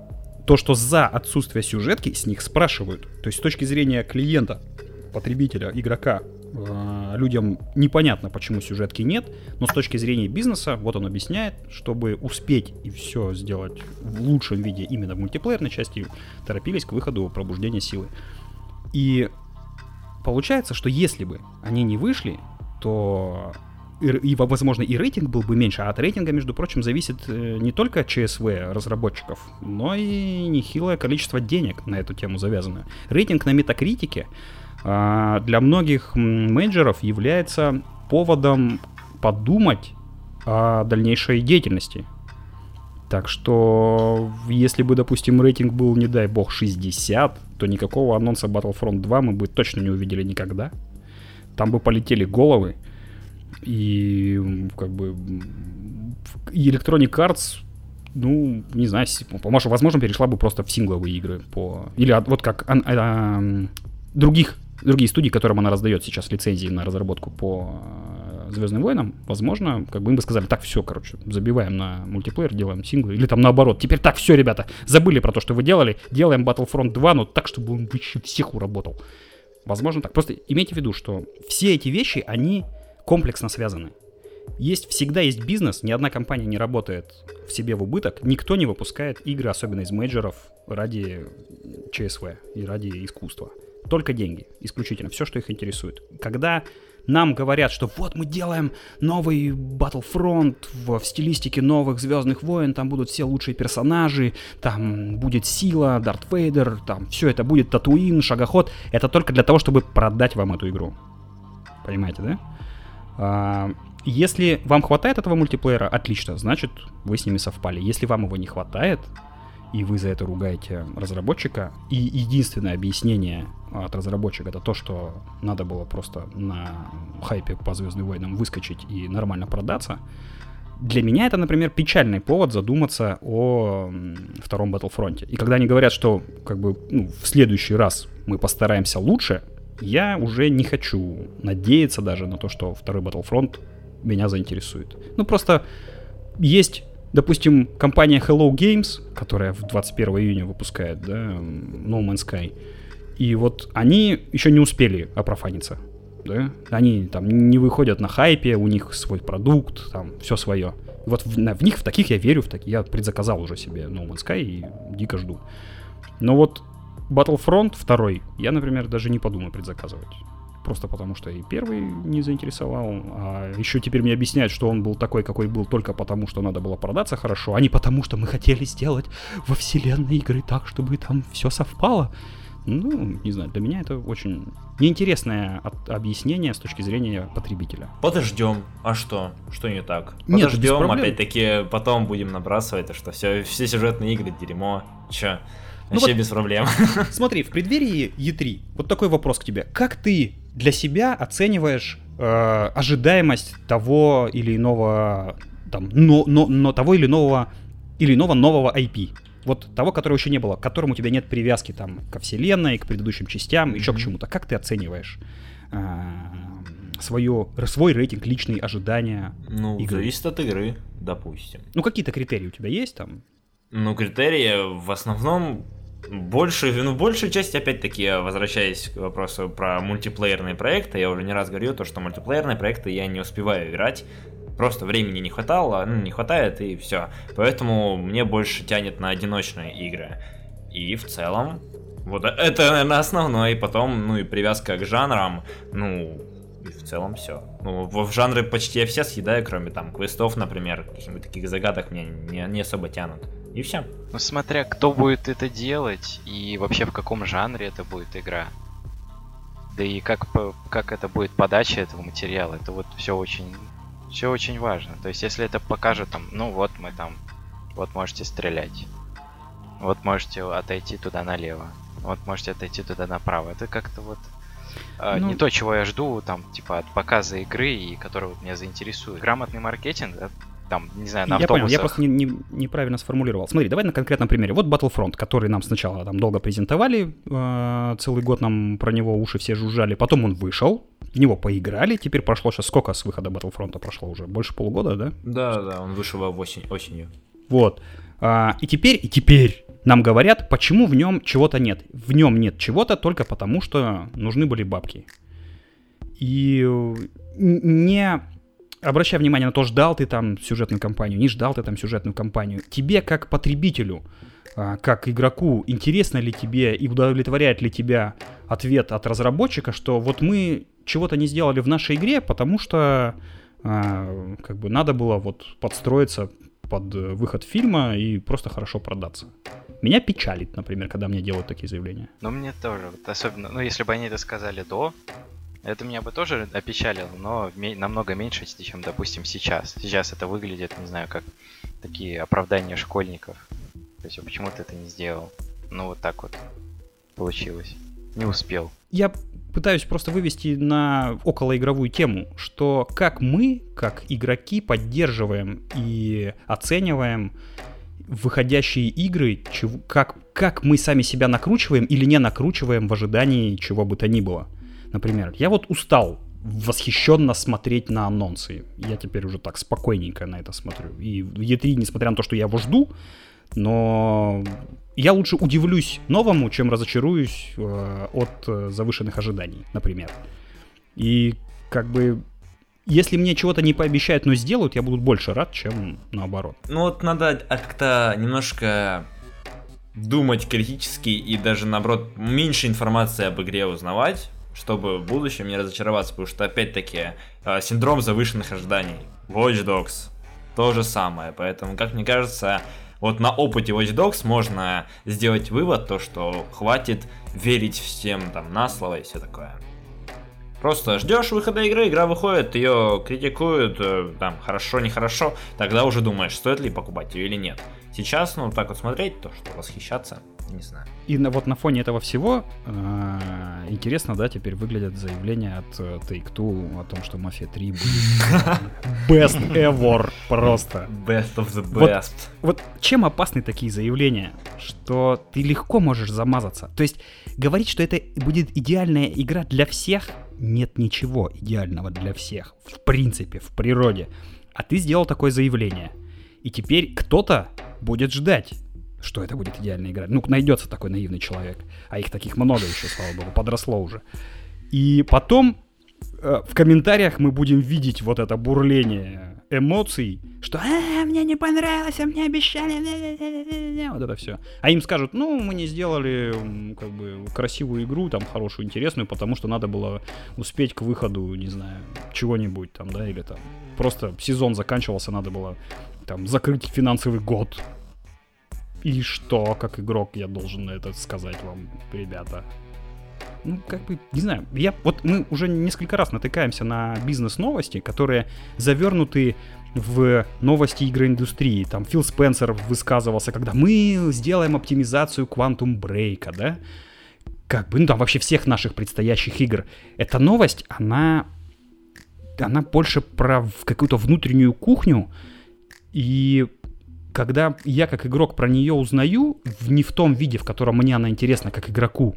[SPEAKER 3] то, что за отсутствие сюжетки с них спрашивают. То есть с точки зрения клиента, потребителя, игрока, э, людям непонятно, почему сюжетки нет, но с точки зрения бизнеса, вот он объясняет, чтобы успеть и все сделать в лучшем виде именно в мультиплеерной части, торопились к выходу пробуждения силы. И получается, что если бы они не вышли, то и, возможно, и рейтинг был бы меньше. А от рейтинга, между прочим, зависит э, не только ЧСВ разработчиков, но и нехилое количество денег на эту тему завязано. Рейтинг на метакритике а, для многих менеджеров является поводом подумать о дальнейшей деятельности. Так что, если бы, допустим, рейтинг был, не дай бог, 60, то никакого анонса Battlefront 2 мы бы точно не увидели никогда. Там бы полетели головы, и как бы Electronic Arts ну, не знаю, может, возможно, перешла бы просто в сингловые игры по... Или вот как а, а, других, другие студии, которым она раздает сейчас лицензии на разработку по Звездным войнам, возможно, как бы им бы сказали, так, все, короче, забиваем на мультиплеер, делаем синглы, или там наоборот, теперь так, все, ребята, забыли про то, что вы делали, делаем Battlefront 2, но так, чтобы он вообще всех уработал. Возможно так. Просто имейте в виду, что все эти вещи, они комплексно связаны. Есть, всегда есть бизнес, ни одна компания не работает в себе в убыток, никто не выпускает игры, особенно из мейджеров, ради ЧСВ и ради искусства. Только деньги, исключительно, все, что их интересует. Когда нам говорят, что вот мы делаем новый Battlefront в, в стилистике новых Звездных войн, там будут все лучшие персонажи, там будет сила, Дарт Вейдер, там все это будет Татуин, Шагоход. Это только для того, чтобы продать вам эту игру. Понимаете, да? А, если вам хватает этого мультиплеера, отлично, значит вы с ними совпали. Если вам его не хватает, и вы за это ругаете разработчика, и единственное объяснение от разработчика это то, что надо было просто на хайпе по Звездным войнам выскочить и нормально продаться, для меня это, например, печальный повод задуматься о втором Battlefront. И когда они говорят, что как бы ну, в следующий раз мы постараемся лучше, я уже не хочу надеяться даже на то, что второй Battlefront меня заинтересует. Ну просто есть допустим, компания Hello Games, которая в 21 июня выпускает, да, No Man's Sky, и вот они еще не успели опрофаниться, да, они там не выходят на хайпе, у них свой продукт, там все свое. Вот в, в них, в таких я верю, в такие, я предзаказал уже себе No Man's Sky и дико жду. Но вот Battlefront 2 я, например, даже не подумаю предзаказывать просто потому что и первый не заинтересовал, а еще теперь мне объясняют, что он был такой, какой был, только потому что надо было продаться хорошо, а не потому что мы хотели сделать во вселенной игры так, чтобы там все совпало. Ну, не знаю, для меня это очень неинтересное от, объяснение с точки зрения потребителя.
[SPEAKER 1] Подождем. А что? Что не так?
[SPEAKER 3] Нет,
[SPEAKER 1] Подождем, опять-таки, потом будем набрасывать, что все, все сюжетные игры дерьмо. Че? Ну Вообще вот, без проблем. [laughs]
[SPEAKER 3] Смотри, в преддверии E3, вот такой вопрос к тебе. Как ты для себя оцениваешь э, ожидаемость того или иного, там, но, но, но того или иного, или иного нового IP? Вот того, которого еще не было, к которому у тебя нет привязки там ко вселенной, к предыдущим частям, mm-hmm. еще к чему-то. Как ты оцениваешь э, свое, свой рейтинг, личные ожидания?
[SPEAKER 1] Ну, игры? зависит от игры, допустим.
[SPEAKER 3] Ну, какие-то критерии у тебя есть там?
[SPEAKER 1] Ну, критерии в основном больше, ну, большую часть, опять-таки, возвращаясь к вопросу про мультиплеерные проекты, я уже не раз говорил, то, что мультиплеерные проекты я не успеваю играть, просто времени не хватало, ну, не хватает, и все. Поэтому мне больше тянет на одиночные игры. И в целом, вот это, наверное, основное, и потом, ну, и привязка к жанрам, ну, и в целом все. Ну, в, в жанры почти я все съедаю, кроме там квестов, например, каких-нибудь таких загадок мне не, не особо тянут. И все.
[SPEAKER 2] Ну, смотря кто будет это делать и вообще в каком жанре это будет игра. Да и как, как это будет подача этого материала, это вот все очень, все очень важно. То есть, если это покажет там, ну вот мы там, вот можете стрелять, вот можете отойти туда налево, вот можете отойти туда направо. Это как-то вот ну, не то, чего я жду, там, типа, от показа игры, и который вот меня заинтересует. Грамотный маркетинг, там, не знаю, на
[SPEAKER 3] я автобусах. Понял, я просто не, не, неправильно сформулировал. Смотри, давай на конкретном примере. Вот Battlefront, который нам сначала там долго презентовали, э, целый год нам про него уши все жужжали, потом он вышел, в него поиграли, теперь прошло сейчас сколько с выхода Battlefront прошло уже? Больше полугода, да?
[SPEAKER 1] Да, да, он вышел в осень, осенью.
[SPEAKER 3] Вот. А, и теперь, и теперь нам говорят, почему в нем чего-то нет. В нем нет чего-то только потому, что нужны были бабки. И не обращай внимание на то, ждал ты там сюжетную кампанию, не ждал ты там сюжетную кампанию. Тебе как потребителю, а, как игроку, интересно ли тебе и удовлетворяет ли тебя ответ от разработчика, что вот мы чего-то не сделали в нашей игре, потому что а, как бы надо было вот подстроиться под выход фильма и просто хорошо продаться. Меня печалит, например, когда мне делают такие заявления.
[SPEAKER 2] Ну, мне тоже. Вот особенно, ну, если бы они это сказали до, это меня бы тоже опечалило, но намного меньше, чем, допустим, сейчас. Сейчас это выглядит, не знаю, как такие оправдания школьников. То есть, почему ты это не сделал? Ну, вот так вот получилось. Не успел.
[SPEAKER 3] Я пытаюсь просто вывести на околоигровую тему, что как мы, как игроки, поддерживаем и оцениваем выходящие игры, чего, как, как мы сами себя накручиваем или не накручиваем в ожидании чего бы то ни было. Например, я вот устал восхищенно смотреть на анонсы. Я теперь уже так спокойненько на это смотрю. И в E3, несмотря на то, что я его жду, но я лучше удивлюсь новому, чем разочаруюсь э, от э, завышенных ожиданий, например. И как бы если мне чего-то не пообещают, но сделают, я буду больше рад, чем наоборот.
[SPEAKER 1] Ну вот надо как-то немножко думать критически и даже наоборот меньше информации об игре узнавать, чтобы в будущем не разочароваться, потому что опять-таки э, синдром завышенных ожиданий. Watch Dogs то же самое, поэтому, как мне кажется, вот на опыте Watch Dogs можно сделать вывод, то что хватит верить всем там на слово и все такое. Просто ждешь выхода игры, игра выходит, ее критикуют, э, там, хорошо, нехорошо, тогда уже думаешь, стоит ли покупать ее или нет. Сейчас, ну, так вот смотреть, то, что восхищаться, не знаю.
[SPEAKER 3] И на, вот на фоне этого всего э, интересно, да, теперь выглядят заявления от э, Take-Two о том, что Mafia 3 будет [laughs] best ever просто.
[SPEAKER 1] Best of the best.
[SPEAKER 3] Вот, вот чем опасны такие заявления? Что ты легко можешь замазаться. То есть говорить, что это будет идеальная игра для всех, нет ничего идеального для всех. В принципе, в природе. А ты сделал такое заявление. И теперь кто-то будет ждать что это будет идеальная игра. Ну, найдется такой наивный человек. А их таких много еще, слава богу, подросло уже. И потом э, в комментариях мы будем видеть вот это бурление эмоций, что а, мне не понравилось, а мне обещали, вот это все. А им скажут, ну, мы не сделали как бы красивую игру, там, хорошую, интересную, потому что надо было успеть к выходу, не знаю, чего-нибудь там, да, или там просто сезон заканчивался, надо было там закрыть финансовый год, и что, как игрок, я должен это сказать вам, ребята? Ну, как бы, не знаю, я, вот мы уже несколько раз натыкаемся на бизнес-новости, которые завернуты в новости игры индустрии. Там Фил Спенсер высказывался, когда мы сделаем оптимизацию Quantum Break, да? Как бы, ну там вообще всех наших предстоящих игр. Эта новость, она, она больше про какую-то внутреннюю кухню и когда я как игрок про нее узнаю, не в том виде, в котором мне она интересна как игроку,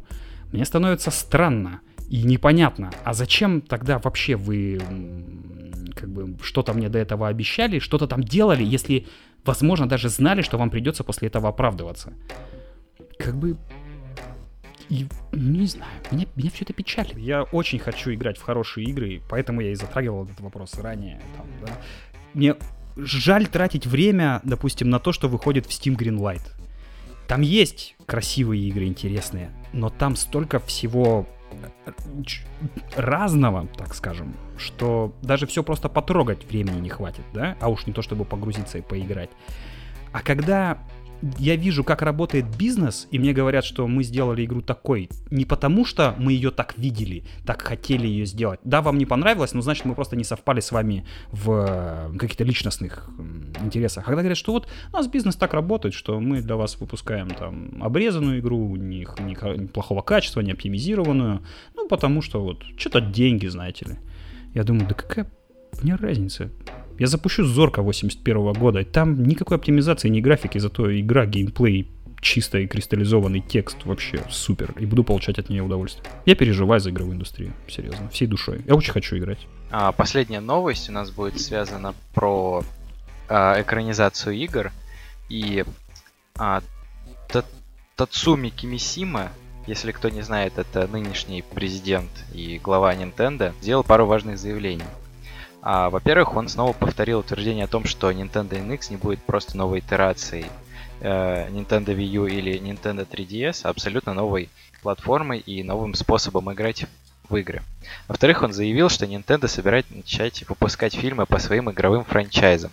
[SPEAKER 3] мне становится странно и непонятно, а зачем тогда вообще вы как бы что-то мне до этого обещали, что-то там делали, если, возможно, даже знали, что вам придется после этого оправдываться. Как бы и, не знаю, меня, меня все это печалит. Я очень хочу играть в хорошие игры, поэтому я и затрагивал этот вопрос ранее. Там, да. Мне жаль тратить время, допустим, на то, что выходит в Steam Greenlight. Там есть красивые игры, интересные, но там столько всего э, разного, так скажем, что даже все просто потрогать времени не хватит, да? А уж не то, чтобы погрузиться и поиграть. А когда я вижу, как работает бизнес, и мне говорят, что мы сделали игру такой, не потому что мы ее так видели, так хотели ее сделать. Да, вам не понравилось, но значит мы просто не совпали с вами в э, каких-то личностных интересах. Когда говорят, что вот у нас бизнес так работает, что мы для вас выпускаем там обрезанную игру, не, не плохого качества, не оптимизированную, ну потому что вот что-то деньги, знаете ли. Я думаю, да какая мне разница? Я запущу Зорка 81 года, и там никакой оптимизации, ни графики, зато игра, геймплей, чистый кристаллизованный текст вообще супер. И буду получать от нее удовольствие. Я переживаю за игровую индустрию, серьезно, всей душой. Я очень хочу играть.
[SPEAKER 2] А, последняя новость у нас будет связана про а, экранизацию игр. И а, Тацуми Кимисима, если кто не знает, это нынешний президент и глава Nintendo, сделал пару важных заявлений. А, во-первых, он снова повторил утверждение о том, что Nintendo NX не будет просто новой итерацией э, Nintendo Wii U или Nintendo 3DS, а абсолютно новой платформой и новым способом играть в игры. Во-вторых, он заявил, что Nintendo собирает начать выпускать фильмы по своим игровым франчайзам.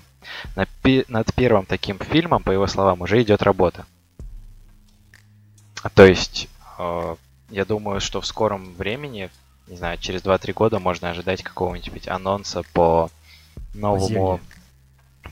[SPEAKER 2] На пи- над первым таким фильмом, по его словам, уже идет работа. То есть, э, я думаю, что в скором времени не знаю, через 2-3 года можно ожидать какого-нибудь анонса по новому...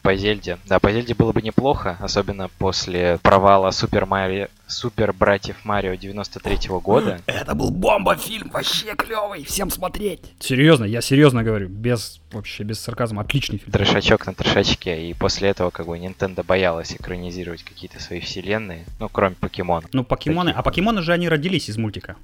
[SPEAKER 2] по Зельде. Да, по Зельде было бы неплохо, особенно после провала Супер Марио, Супер Братьев Марио 93 -го года.
[SPEAKER 3] Это был бомба-фильм, вообще клевый, всем смотреть. Серьезно, я серьезно говорю, без вообще без сарказма, отличный фильм.
[SPEAKER 2] Трешачок на трешачке, и после этого как бы Nintendo боялась экранизировать какие-то свои вселенные, ну кроме покемона.
[SPEAKER 3] Ну покемоны, Такие. а покемоны же они родились из мультика.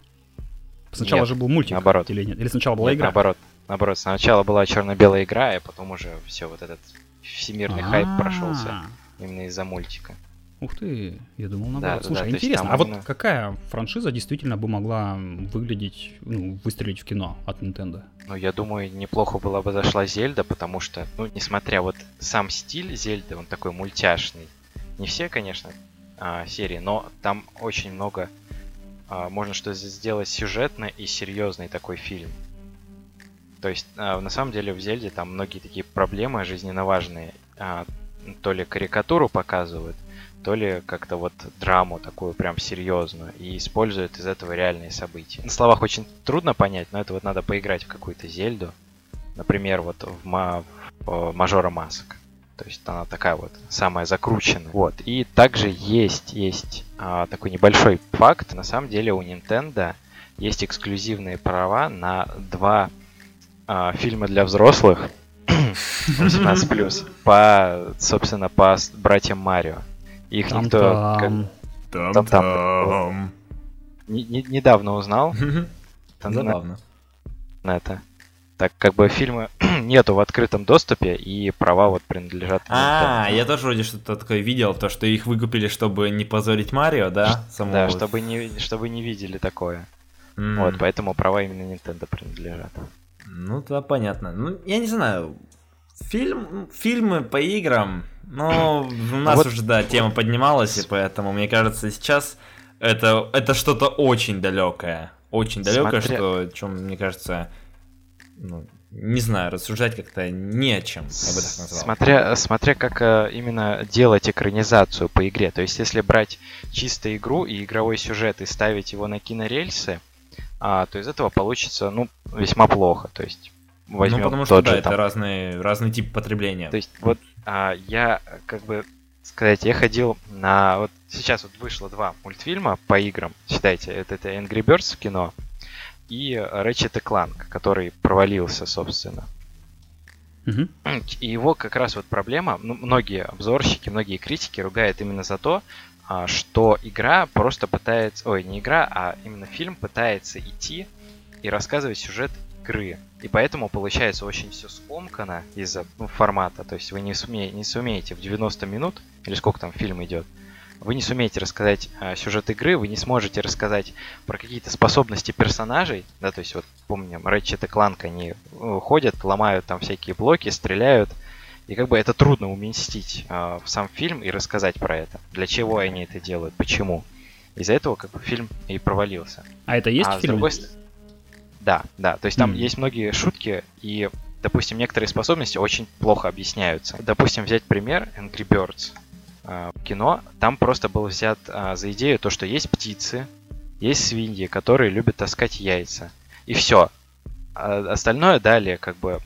[SPEAKER 3] Сначала
[SPEAKER 2] нет,
[SPEAKER 3] же был мультик.
[SPEAKER 2] Наоборот.
[SPEAKER 3] Или нет? Или сначала была
[SPEAKER 2] нет,
[SPEAKER 3] игра?
[SPEAKER 2] Наоборот. Наоборот, сначала была черно-белая игра, и потом уже все вот этот всемирный хайп прошелся именно из-за мультика.
[SPEAKER 3] Ух ты, я думал наоборот. Да, Слушай, да, интересно, а именно... вот какая франшиза действительно бы могла выглядеть, ну, выстрелить в кино от Nintendo?
[SPEAKER 2] Ну, я думаю, неплохо была бы зашла Зельда, потому что, ну, несмотря вот сам стиль Зельды, он такой мультяшный. Не все, конечно, а, серии, но там очень много можно что сделать сюжетно и серьезный такой фильм. То есть, а, на самом деле, в Зельде там многие такие проблемы жизненно важные. А, то ли карикатуру показывают, то ли как-то вот драму такую прям серьезную и используют из этого реальные события. На словах очень трудно понять, но это вот надо поиграть в какую-то Зельду. Например, вот в, ма- в Мажора Масок. То есть она такая вот самая закрученная. Вот. И также есть, есть а, такой небольшой факт. На самом деле у Nintendo есть эксклюзивные права на два а, фильма для взрослых [laughs] 18+, по, собственно, по братьям Марио. Их там никто... Как... Там, там. Не, не, недавно узнал.
[SPEAKER 1] Забавно.
[SPEAKER 2] На это. Так как бы фильмы [clears throat] нету в открытом доступе, и права вот принадлежат...
[SPEAKER 1] А, я тоже вроде что-то такое видел, то, что их выкупили, чтобы не позорить Марио, да?
[SPEAKER 2] Самого... Да, чтобы не, чтобы не видели такое. Mm. Вот, поэтому права именно Nintendo принадлежат.
[SPEAKER 1] Ну, да, понятно. Ну, я не знаю, фильм, фильмы по играм, ну, [clears throat] у нас вот, уже, да, тема поднималась, и поэтому, мне кажется, сейчас это, это что-то очень далекое. Очень далекое, Смотря... что, чем, мне кажется, ну, не знаю, рассуждать как-то не о чем, я бы так назвал.
[SPEAKER 2] Смотря, смотря как э, именно делать экранизацию по игре. То есть, если брать чисто игру и игровой сюжет и ставить его на кинорельсы, а, то из этого получится, ну, весьма плохо. То есть,
[SPEAKER 1] возьмем ну, потому что, да, же, это там... разные, разный тип потребления.
[SPEAKER 2] То есть, вот а, я, как бы, сказать, я ходил на... Вот сейчас вот вышло два мультфильма по играм, считайте, это, это Angry Birds в кино, и Ratchet Clank, который провалился, собственно. Uh-huh. И его как раз вот проблема, ну, многие обзорщики, многие критики ругают именно за то, а, что игра просто пытается, ой, не игра, а именно фильм пытается идти и рассказывать сюжет игры. И поэтому получается очень все скомкано из-за ну, формата. То есть вы не, суме, не сумеете в 90 минут, или сколько там фильм идет, вы не сумеете рассказать э, сюжет игры, вы не сможете рассказать про какие-то способности персонажей, да, то есть вот помним, Ratchet и Clank, они э, ходят, ломают там всякие блоки, стреляют, и как бы это трудно уместить э, в сам фильм и рассказать про это. Для чего они это делают, почему. Из-за этого как бы фильм и провалился.
[SPEAKER 3] А это есть
[SPEAKER 2] а
[SPEAKER 3] в фильме? Другой...
[SPEAKER 2] Да, да. То есть там mm. есть многие шутки, и, допустим, некоторые способности очень плохо объясняются. Допустим, взять пример Angry Birds э, кино, там просто был взят э, за идею то, что есть птицы, есть свиньи, которые любят таскать яйца. И все. А остальное дали как бы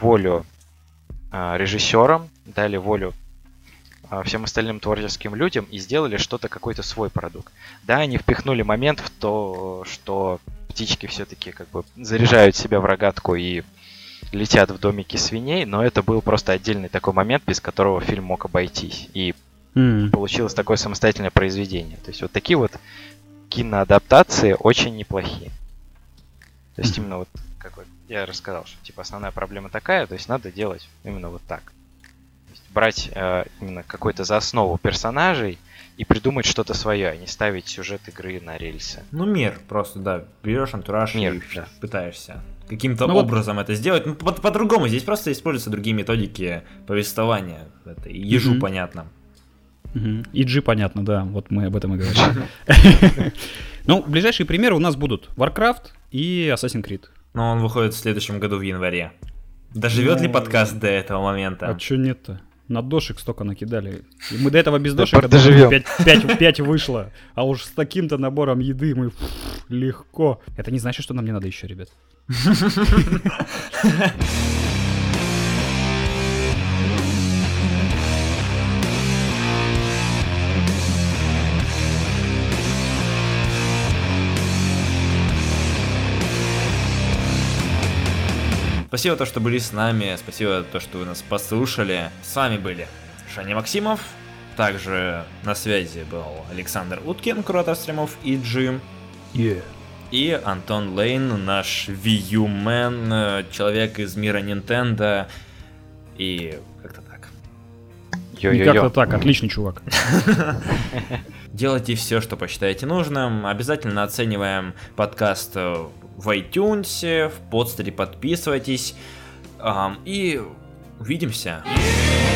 [SPEAKER 2] волю режиссерам, дали волю всем остальным творческим людям и сделали что-то, какой-то свой продукт. Да, они впихнули момент в то, что птички все-таки как бы заряжают себя в рогатку и летят в домике свиней, но это был просто отдельный такой момент, без которого фильм мог обойтись. И mm. получилось такое самостоятельное произведение. То есть вот такие вот киноадаптации очень неплохие. То есть mm. именно вот, как вот я рассказал, что типа основная проблема такая, то есть надо делать именно вот так. То есть брать э, именно какой-то за основу персонажей и придумать что-то свое, а не ставить сюжет игры на рельсы.
[SPEAKER 1] Ну, мир просто, да. Берешь антураж мир, и да. пытаешься каким-то ну, образом вот... это сделать. Ну, по- по-другому. Здесь просто используются другие методики повествования. Это ежу mm-hmm. понятно.
[SPEAKER 3] И G понятно, да. Вот мы об этом и говорим. [laughs] Ну, ближайшие примеры у нас будут Warcraft и Assassin's Creed.
[SPEAKER 1] Но он выходит в следующем году в январе. Доживет ли ну, подкаст до этого момента?
[SPEAKER 3] А что нет-то? На дошек столько накидали. И мы до этого без дошек, 5, 5, 5 вышло. А уж с таким-то набором еды мы легко. Это не значит, что нам не надо еще, ребят. [laughs]
[SPEAKER 1] Спасибо, то, что были с нами. Спасибо, то, что вы нас послушали. С вами были Женя Максимов. Также на связи был Александр Уткин, куратор стримов и Джим.
[SPEAKER 3] Yeah.
[SPEAKER 1] И Антон Лейн, наш Wii U Man, человек из мира Nintendo. И как-то так.
[SPEAKER 3] И как-то так, отличный чувак. [laughs]
[SPEAKER 1] Делайте все, что посчитаете нужным. Обязательно оцениваем подкаст в iTunes, в подстере подписывайтесь. И увидимся. Yeah!